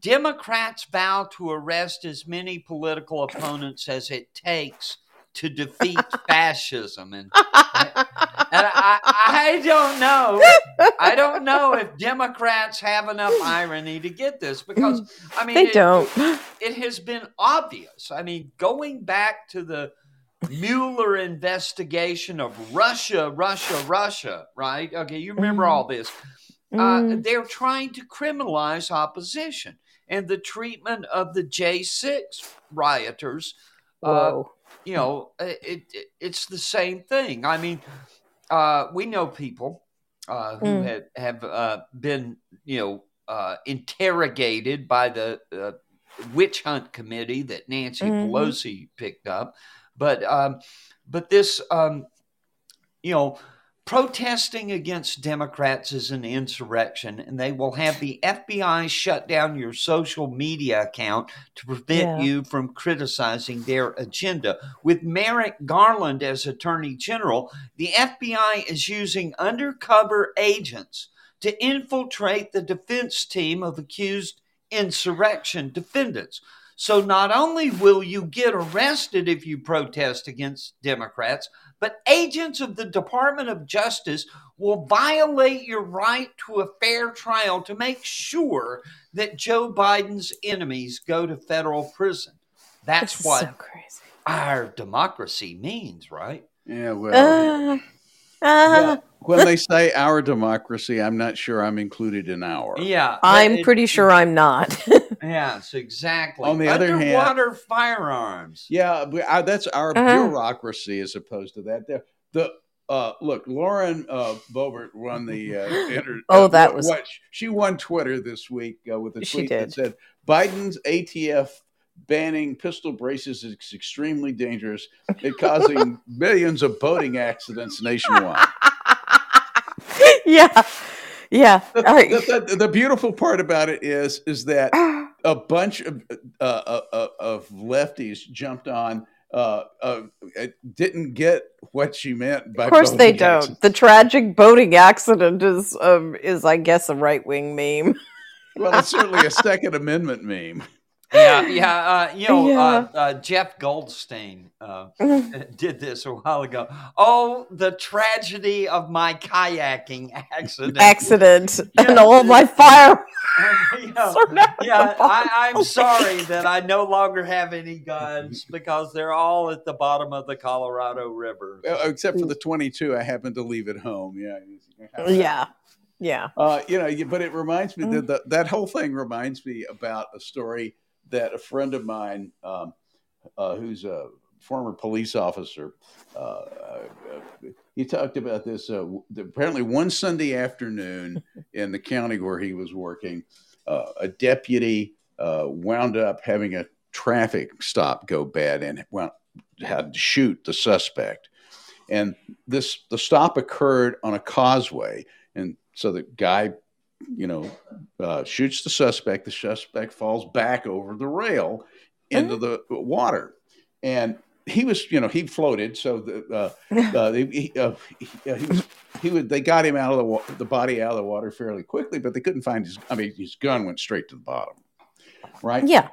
Democrats vow to arrest as many political opponents as it takes to defeat [LAUGHS] fascism, and, [LAUGHS] and I, I don't know. I don't know if Democrats have enough irony to get this because I mean they it- don't. it has been obvious. I mean, going back to the Mueller investigation of Russia, Russia, Russia, right? Okay, you remember Mhm. all this. Uh, Mm, they're trying to criminalize opposition and the treatment of the J6 rioters. Uh. You know, it, it it's the same thing. I mean, uh, we know people uh, who Mm. have have uh, been, you know, uh, interrogated by the uh, witch hunt committee that Nancy Mhm. Pelosi picked up, but um, but this, um, you know. Protesting against Democrats is an insurrection, and they will have the FBI shut down your social media account to prevent Yeah. you from criticizing their agenda. With Merrick Garland as Attorney General, the FBI is using undercover agents to infiltrate the defense team of accused insurrection defendants. So not only will you get arrested if you protest against Democrats, but agents of the Department of Justice will violate your right to a fair trial to make sure that Joe Biden's enemies go to federal prison. That's It's what so crazy. our democracy means, right? Yeah, well, Uh, uh, when they say our democracy, I'm not sure I'm included in our. Yeah. I'm it- pretty sure I'm not. [LAUGHS] Yes, exactly. On the other hand- Underwater firearms. Yeah, but I, that's our Uh-huh. bureaucracy as opposed to that. The, the uh, look, Lauren uh, Boebert won the. Uh, [LAUGHS] inter, Oh, uh, that what- was- what she won Twitter this week uh, with a tweet that said Biden's ATF banning pistol braces is extremely dangerous. It causing [LAUGHS] millions of boating accidents nationwide. [LAUGHS] yeah, yeah. The, I- the- the- the beautiful part about it is is that [SIGHS] [CLEARS THROAT] a bunch of uh, uh, uh, of lefties jumped on. Uh, uh, didn't get what she meant by. of course they boating don't. The tragic boating accident is, um, is I guess, a right wing meme. Well, it's certainly a Second Amendment meme. Yeah, yeah. Uh, you know, Yeah. Uh, uh, Jeff Goldstein uh, [LAUGHS] did this a while ago. Oh, the tragedy of my kayaking accident. Accident Yeah. and all my fire. [LAUGHS] You [LAUGHS] know, are now at yeah, I, I'm sorry that I no longer have any guns because they're all at the bottom of the Colorado River. Uh, except for the 22, I happened to leave at home. Yeah. Yeah, yeah. Uh, you know, but it reminds me Mm. that that that whole thing reminds me about a story that a friend of mine, um, uh, who's a former police officer, uh, uh, he talked about this. Uh, apparently, one Sunday afternoon [LAUGHS] in the county where he was working, uh, a deputy uh, wound up having a traffic stop go bad and wound, had to shoot the suspect. And this the stop occurred on a causeway, and so the guy, you know, uh, shoots the suspect. The suspect falls back over the rail into the water, and he was, you know, he floated. So the uh, [LAUGHS] uh, he, uh, he, he was he would they got him out of the wa- the body out of the water fairly quickly, but they couldn't find his. I mean, his gun went straight to the bottom, right? Yeah,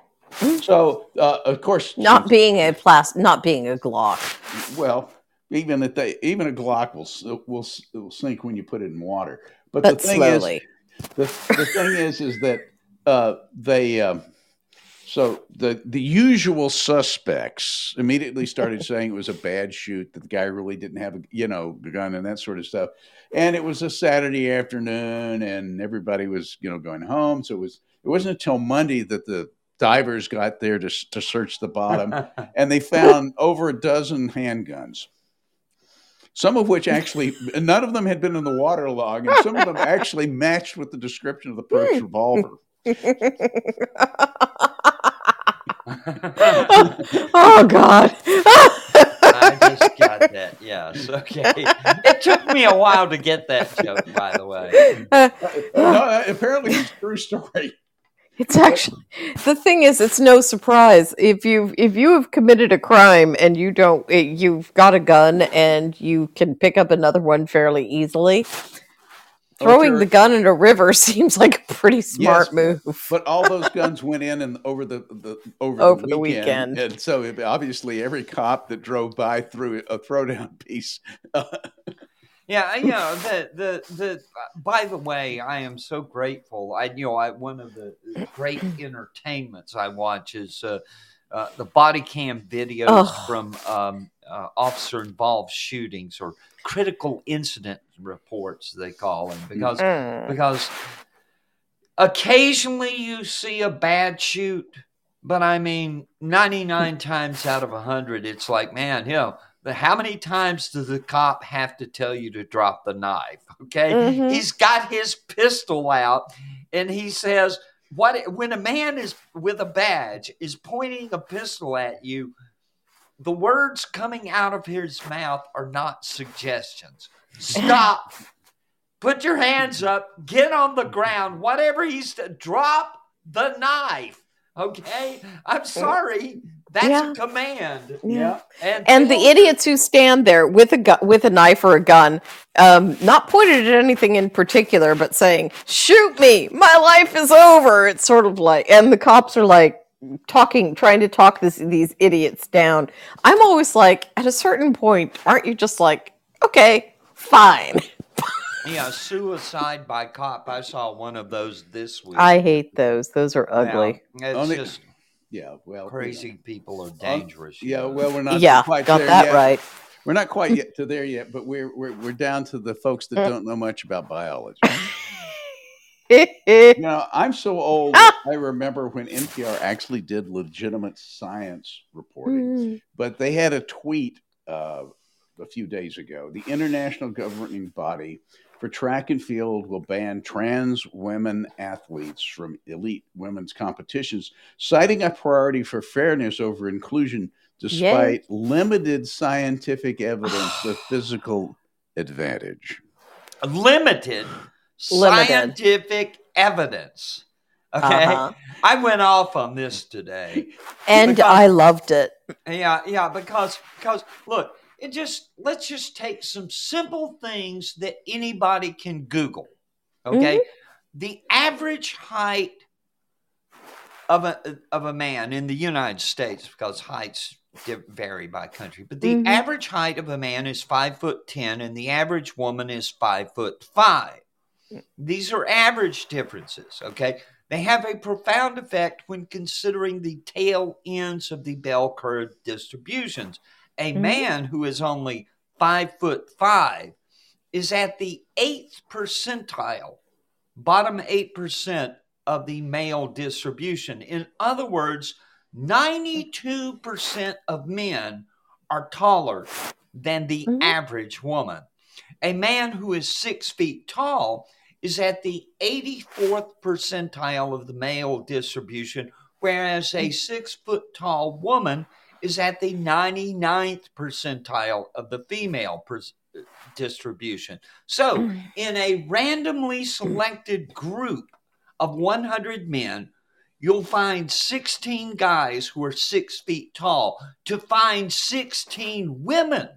So uh, of course, not being a plas- not being a Glock. well, Even that they, even a Glock will will, will sink when you put it in water. But, But the thing slowly. is, the, the thing is, is that uh, they. Um, so the the usual suspects immediately started [LAUGHS] saying it was a bad shoot that the guy really didn't have a you know a gun and that sort of stuff, and it was a Saturday afternoon and everybody was you know going home. So it was it wasn't until Monday that the divers got there to to search the bottom [LAUGHS] and they found over a dozen handguns. Some of which actually, [LAUGHS] none of them had been in the water log, and some of them actually matched with the description of the Perk's hmm. revolver. [LAUGHS] oh God. I just got that. Yes. Okay. It took me a while to get that joke, by the way. No, apparently it's a true story. It's actually the thing is, it's no surprise if you if you have committed a crime and you don't, eh, you've got a gun and you can pick up another one fairly easily. Throwing you're- the gun in a river [LAUGHS] seems like a pretty smart Yes, move. But all those guns went in and over the, the over, Over the the weekend, weekend. and so it- obviously every cop that drove by threw a throwdown [LAUGHS] piece. Yeah, you know the the the. uh, By the way, I am so grateful. I you know I one of the great [CLEARS THROAT] entertainments I watch is uh, uh, the body cam videos Oh. from um, uh, officer involved shootings or critical incident reports they call them because Mm. because occasionally you see a bad shoot, but I mean, 99 times out of 100, it's like, man, you know, how many times does the cop have to tell you to drop the knife? Okay. Mhm. He's got his pistol out and he says, what when a man is with a badge is pointing a pistol at you, the words coming out of his mouth are not suggestions. Stop. [LAUGHS] Put your hands up. Get on the ground. Whatever he's to, drop the knife. Okay. I'm sorry. That's Yeah. a command. Yeah. And, And the people- idiots who stand there with a gu- with a knife or a gun, um, not pointed at anything in particular, but saying, "Shoot me! My life is over." It's sort of like, and the cops are like talking, trying to talk this, these idiots down. I'm always like, at a certain point, aren't you just like, okay, fine? [LAUGHS] Yeah, suicide by cop. I saw one of those this week. I hate those. Those are ugly. Now, it's Only- just Yeah, well, crazy people are dangerous. you Yeah, well, we're not Yeah, quite got there that yet. right. We're not quite [LAUGHS] yet to there yet, but we're we're we're down to the folks that don't know much about biology. [LAUGHS] You know, I'm so old. I remember when NPR actually did legitimate science reporting, Mm. but they had a tweet uh, a few days ago. The international governing body for track and field will ban trans women athletes from elite women's competitions, citing a priority for fairness over inclusion, despite limited scientific evidence of [SIGHS] physical advantage. limited, Limited. scientific evidence. Okay, Uh-huh. I went off on this today. And Because- I loved it. Yeah, yeah, because because look, it just let's just take some simple things that anybody can Google. Okay, the average height of a of a man in the United States, because heights vary by country, but the Mhm. average height of a man is five foot ten, and the average woman is five foot five. These are average differences. Okay, they have a profound effect when considering the tail ends of the bell curve distributions. A Mhm. man who is only five foot five is at the eighth percentile, bottom 8% of the male distribution. In other words, 92% of men are taller than the Mhm. average woman. A man who is six feet tall is at the 84th percentile of the male distribution, whereas a six foot tall woman is at the 99th percentile of the female pers- distribution. So, [CLEARS THROAT] in a randomly selected group of 100 men, you'll find 16 guys who are six feet tall. To find 16 women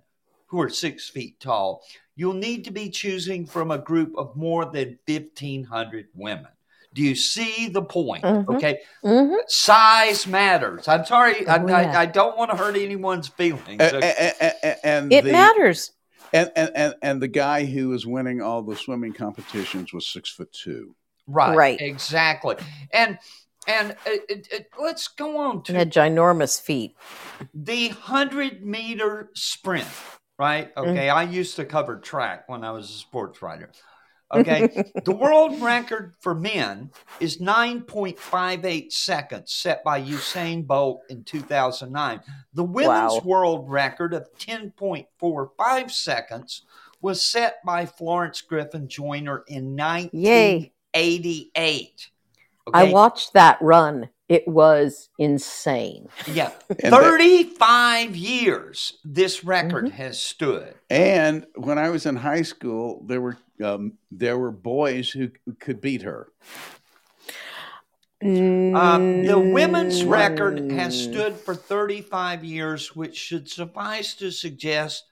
who are six feet tall, you'll need to be choosing from a group of more than 1,500 women. Do you see the point? Mhm. Okay, Mhm. size matters. I'm sorry, I, Oh, yeah. I, I don't want to hurt anyone's feelings. A- a- a- a- and It the, matters. And, and and and the guy who was winning all the swimming competitions was six foot two. right, Right. exactly. And and it, it, it- let's go on to had ginormous feet. the 100 meter sprint, right? Mm. Okay, I used to cover track when I was a sports writer. Okay, [LAUGHS] the world record for men is 9.58 seconds, set by Usain Bolt in 2009. The women's Wow. world record of 10.45 seconds was set by Florence Griffith Joyner in Yay. 1988. I watched that run. It was insane. Yeah, And that- 35 years this record Mm-hmm. has stood. And when I was in high school, there were um, there were boys who could beat her. Um, the women's record has Mm. stood for 35 years, which should suffice to suggest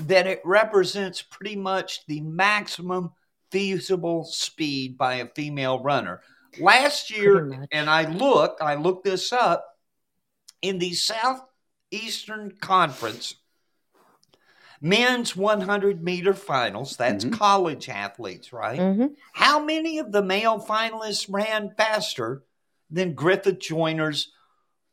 that it represents pretty much the maximum feasible speed by a female runner. Last year, and I looked, I looked this up, in the Southeastern Conference men's 100 meter finals, that's Mhm. college athletes, right? Mhm. How many of the male finalists ran faster than Griffith Joyner's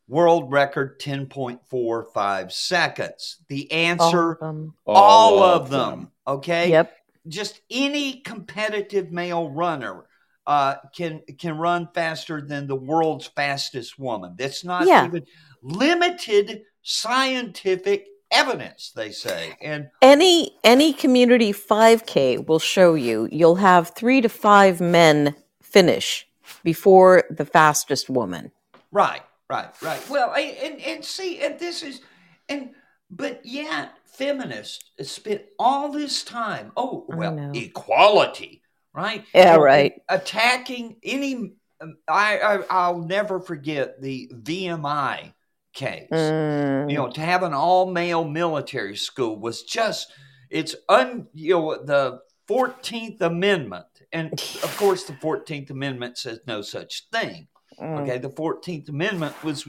world record 10.45 seconds? The All answer of them. all, of them. Okay? Yep. Just any competitive male runner uh, can can run faster than the world's fastest woman. That's not Yeah. even limited scientific evidence, they say. And Any any community 5K will show you you'll have three to five men finish before the fastest woman. Right, right, right. Well, I- and and see, and this is, and but yet feminists spent all this time. Oh, well, equality, right? Yeah, So, right. Attacking any, um, I, I I'll never forget the VMI case. Mm. You know, to have an all male military school was just it's un you know the Fourteenth Amendment, and [SIGHS] of course the Fourteenth Amendment says no such thing. Mm. Okay, the Fourteenth Amendment was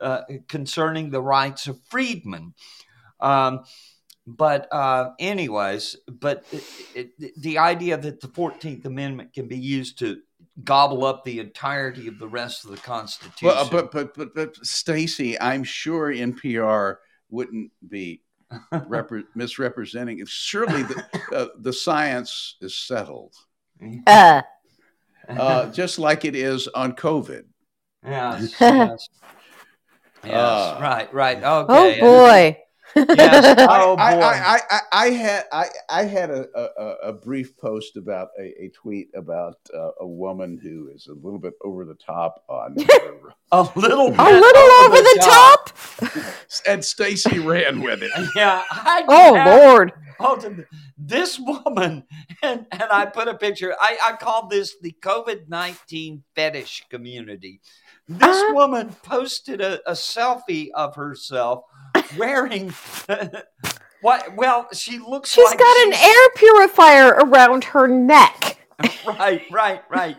uh, concerning the rights of freedmen. Um, but uh, anyways, but it, it, the idea that the Fourteenth Amendment can be used to gobble up the entirety of the rest of the Constitution. Well, uh, but but but but Stacy, I'm sure NPR wouldn't be repre- [LAUGHS] misrepresenting. it. Surely the uh, the science is settled, Uh, uh, just like it is on COVID. yes, [LAUGHS] yes, yes, Uh, right, right. oh Okay. boy. Yes. [LAUGHS] Oh boy. I, I, I, I, I had I, I had a, a, a brief post about a, a tweet about uh, a woman who is a little bit over the top on, [LAUGHS] her- a little, [LAUGHS] A little over the top. and Stacy ran with it. Yeah. I Oh have- Lord. Hold on. This woman, and, and I put a picture, I, I called this the COVID 19 fetish community. This Uh-huh. woman posted a, a selfie of herself wearing what? Well, she looks She's like got an air purifier around her neck. [LAUGHS] right, right, right.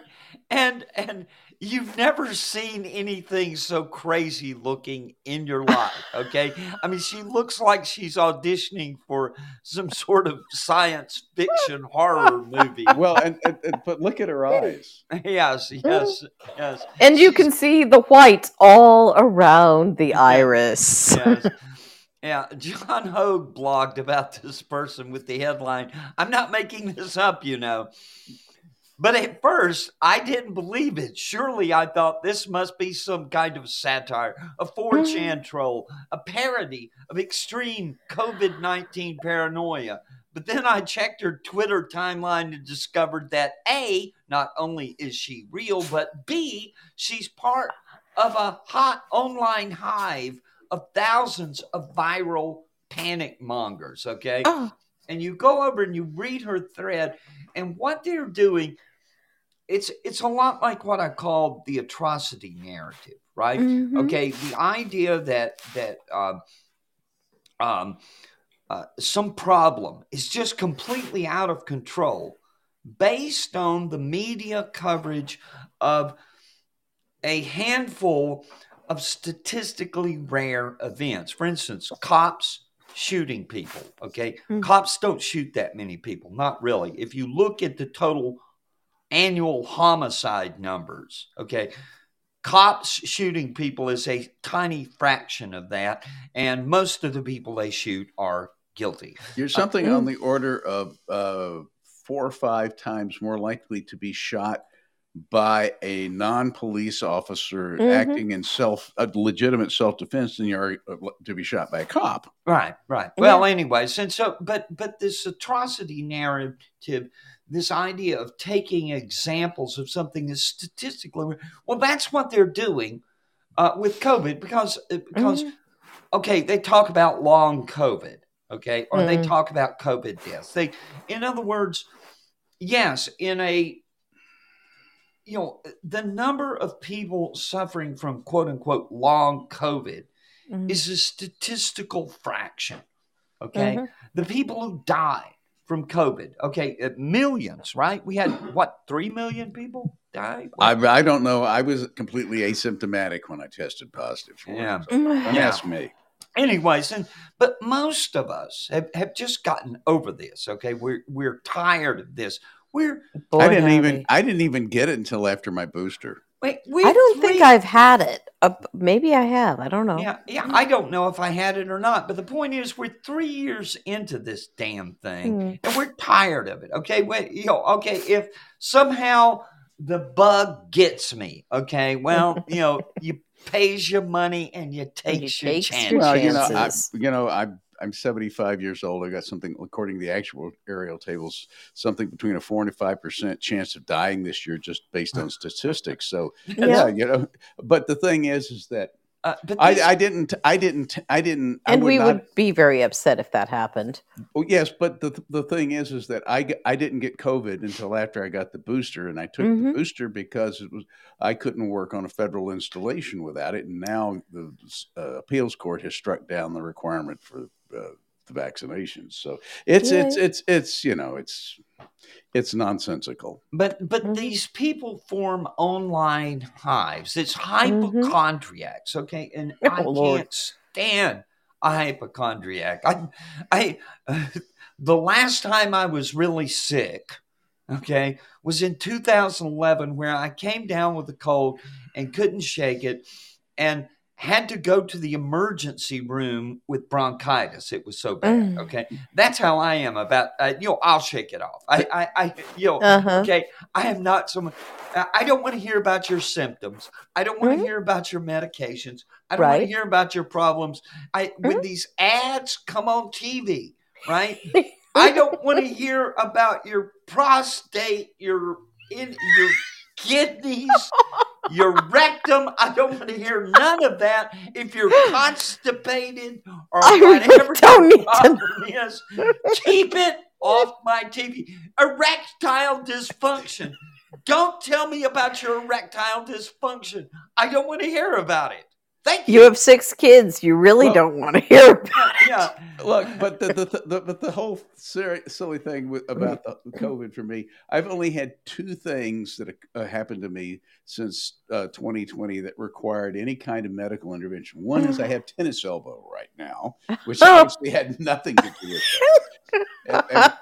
And and you've never seen anything so crazy looking in your life, okay? I mean, she looks like she's auditioning for some sort of science fiction horror movie. [LAUGHS] Well, and, and, and- but look at her eyes. Yes, yes, yes. And you She's- can see the white all around the iris. Yes. Yeah, John Hoge blogged about this person with the headline, I'm not making this up, you know. But at first, I didn't believe it. Surely I thought this must be some kind of satire, a 4chan [LAUGHS] troll, a parody of extreme COVID 19 paranoia. But then I checked her Twitter timeline and discovered that A, not only is she real, but B, she's part of a hot online hive of thousands of viral panic mongers, okay? Oh, and you go over and you read her thread and what they're doing it's it's a lot like what i call the atrocity narrative right mhm. okay the idea that that um, um, uh, some problem is just completely out of control based on the media coverage of a handful of statistically rare events. For instance, cops shooting people. Okay. Hmm. Cops don't shoot that many people, not really. If you look at the total annual homicide numbers, okay, cops shooting people is a tiny fraction of that. And most of the people they shoot are guilty. You're something on the order of uh, four or five times more likely to be shot by a non-police officer Mhm. acting in self a legitimate self-defense than you are uh, to be shot by a cop. Right, right. Well, anyways, and so, but, but this atrocity narrative, this idea of taking examples of something that's statistically, well, that's what they're doing uh, with COVID because, uh, because, okay, they talk about long COVID, okay, or they Mhm. talk about COVID deaths. They, in other words, yes, in a, you know, the number of people suffering from quote unquote long COVID Mhm. is a statistical fraction. Okay. Mhm. The people who died from COVID, okay, uh, millions, right? We had [CLEARS THROAT] what, 3 million people die? I, I don't know. I was completely asymptomatic when I tested positive for Yeah. it. So don't Yeah. ask me. Anyways, and but most of us have, have just gotten over this. Okay. We're we're tired of this. We're Boy, I didn't howdy. even I didn't even get it until after my booster. wait, we I don't think I've had it. Uh, maybe I have. I don't know. Yeah, yeah. I don't know if I had it or not, but the point is, we're three years into this damn thing, Hmm. and we're tired of it. Okay, wait, you know, okay, if somehow the bug gets me, okay, well, [LAUGHS] you know, you pays your money and you takes your takes chance. your Well, you know, I, chances. you know, I'm I'm 75 years old. I got something according to the actual aerial tables, something between a four and a five percent chance of dying this year, just based on statistics. So [LAUGHS] yeah, Yeah. you know. But the thing is, is that Uh, but I, this- I didn't, I didn't, I didn't, I And would we not, would be very upset if that happened. Oh, yes, but the the thing is, is that I I didn't get COVID until after I got the booster, and I took the Mhm. booster because it was I couldn't work on a federal installation without it, and now the uh, appeals court has struck down the requirement for uh, the vaccinations. So it's it's it's it's you know it's it's nonsensical. But but Mhm. these people form online hives. It's Mhm. hypochondriacs, okay? And I Oh, Lord. can't stand a hypochondriac. I I [LAUGHS] the last time I was really sick, okay, was in 2011 where I came down with a cold and couldn't shake it and had to go to the emergency room with bronchitis. It was so bad. Mm. Okay, that's how I am about. Uh, you know, I'll shake it off. I, I, I you know, Uh huh. Okay, I am not someone. I I don't want to hear about your symptoms. I don't want to hear about your medications. I don't want to hear about your problems. I when these ads come on TV, right? [LAUGHS] I don't want to hear about your prostate, your in your kidneys, [LAUGHS] your rectum. I don't want to hear none of that. If you're [LAUGHS] constipated or I whatever [LAUGHS] don't need to problem is, keep it off my TV. Erectile dysfunction. Don't tell me about your erectile dysfunction. I don't want to hear about it. Thank you. You have six kids. You really Well- don't want to hear about yeah. Look, but the the, the, but the whole ser- silly thing with, about the COVID for me, I've only had two things that uh, happened to me since uh, 2020 that required any kind of medical intervention. One is I [GASPS] have tennis elbow right now, which [LAUGHS] obviously had nothing to do with that. And, and-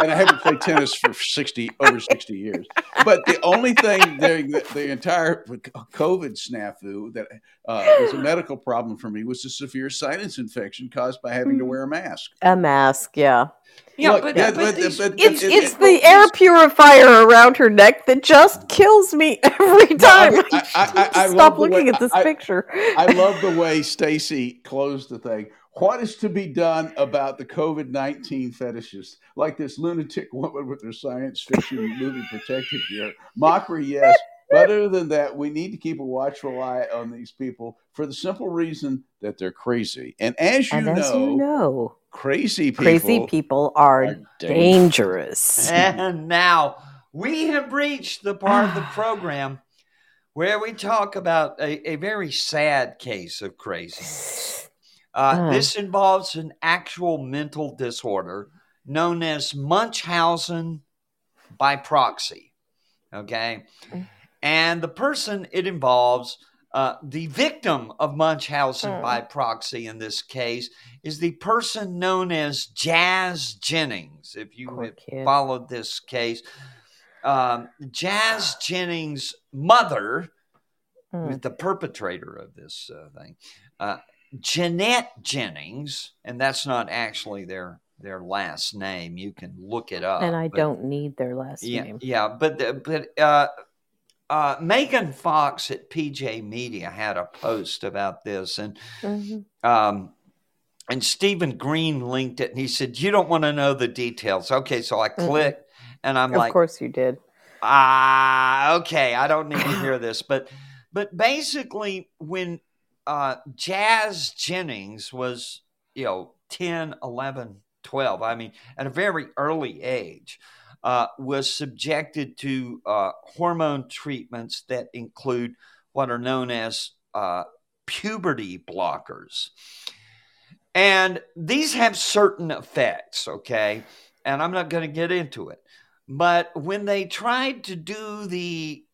and I haven't played tennis for 60 over 60 years. But the only thing during the, the entire COVID snafu that uh, was a medical problem for me was a severe sinus infection caused by having to wear a mask. a mask. Yeah, Yeah, Look, but, yeah, but but- these- but- it's it- it's it- the air purifier around her neck that just kills me [LAUGHS] every No, I time. I- I- I- I [LAUGHS] Stop the way- looking at this I- picture. I love the way Stacy closed the thing. What is to be done about the COVID 19 fetishes? Like this lunatic woman with her science fiction [LAUGHS] movie protective gear. Mockery, yes. But other than that, we need to keep a watchful eye on these people for the simple reason that they're crazy. And as you, and know, you know, crazy people, crazy people are are dangerous. dangerous. [LAUGHS] and now we have reached the part of the [SIGHS] program where we talk about a, a very sad case of craziness. Uh, Mm. This involves an actual mental disorder known as Munchausen by proxy. Okay. and the person it involves, uh, the victim of Munchausen Hmm. by proxy in this case, is the person known as Jazz Jennings. If you Poor have kid. followed this case, um, Jazz Jennings' mother, Mm. the perpetrator of this uh, thing, uh, Jeanette Jennings, and that's not actually their their last name. You can look it up. and I but- don't need their last yeah, name. yeah, but but uh, uh, Megan Fox at PJ Media had a post about this, and Mhm. um, and Stephen Green linked it, and he said, "You don't want to know the details." Okay, so I Mm-mm. clicked, and I'm Of like, "Of course you did. ah, okay, I don't need to hear this, but but basically, when uh, Jazz Jennings was, you know, 10, 11, 12, I mean, at a very early age, uh, was subjected to uh, hormone treatments that include what are known as uh, puberty blockers. And these have certain effects, okay? And I'm not going to get into it. But when they tried to do the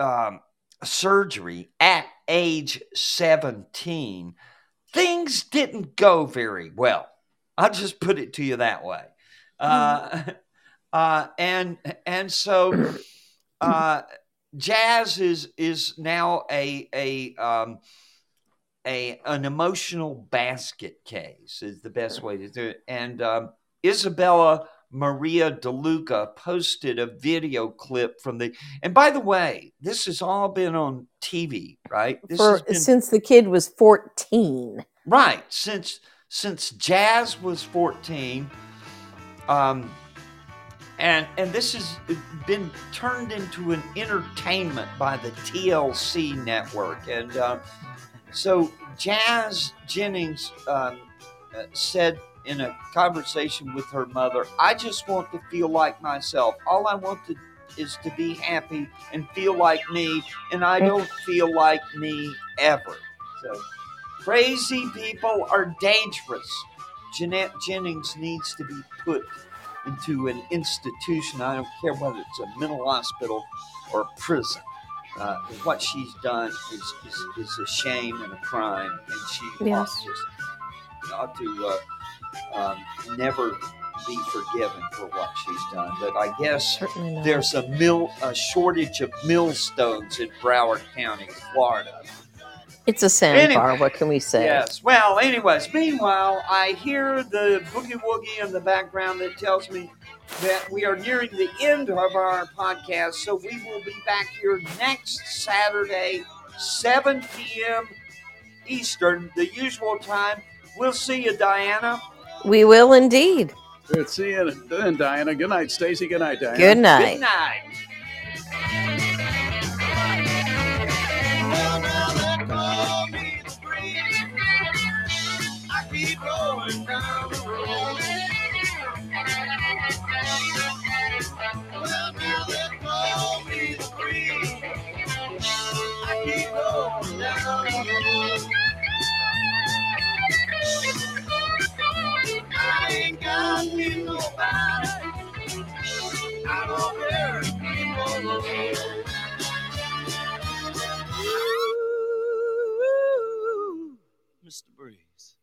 um, surgery at age 17, things didn't go very well. I'll just put it to you that way. Uh, uh, and and so uh, jazz is is now a a um, a an emotional basket case is the best way to do it. And um, Isabella Maria DeLuca posted a video clip from the. And by the way, this has all been on TV, right? This For, has been since the kid was 14. right since since Jazz was fourteen. Um, and and this has been turned into an entertainment by the TLC network, and uh, so Jazz Jennings um, uh, said in a conversation with her mother, "I just want to feel like myself. All I want to is to be happy and feel like me, and I don't feel like me ever." So crazy people are dangerous. Jeanette Jennings needs to be put into an institution. I don't care whether it's a mental hospital or a prison. Uh, what she's done is, is, is a shame and a crime, and she ought, Yes. just, ought to uh, um, never be forgiven for what she's done. But I guess there's a mill a shortage of millstones in Broward County, Florida. It's a sandbar. Anyway, what can we say? Yes. Well, anyways, meanwhile, I hear the boogie woogie in the background that tells me that we are nearing the end of our podcast. So we will be back here next Saturday, 7 p.m. Eastern, the usual time. We'll see you, Dianna. We will indeed. Good see you then, Dianna. Good night, Stacy. Good night, Dianna. Good night. Good night. Well, now Ain't got me nobody. I don't. Mr. Breeze.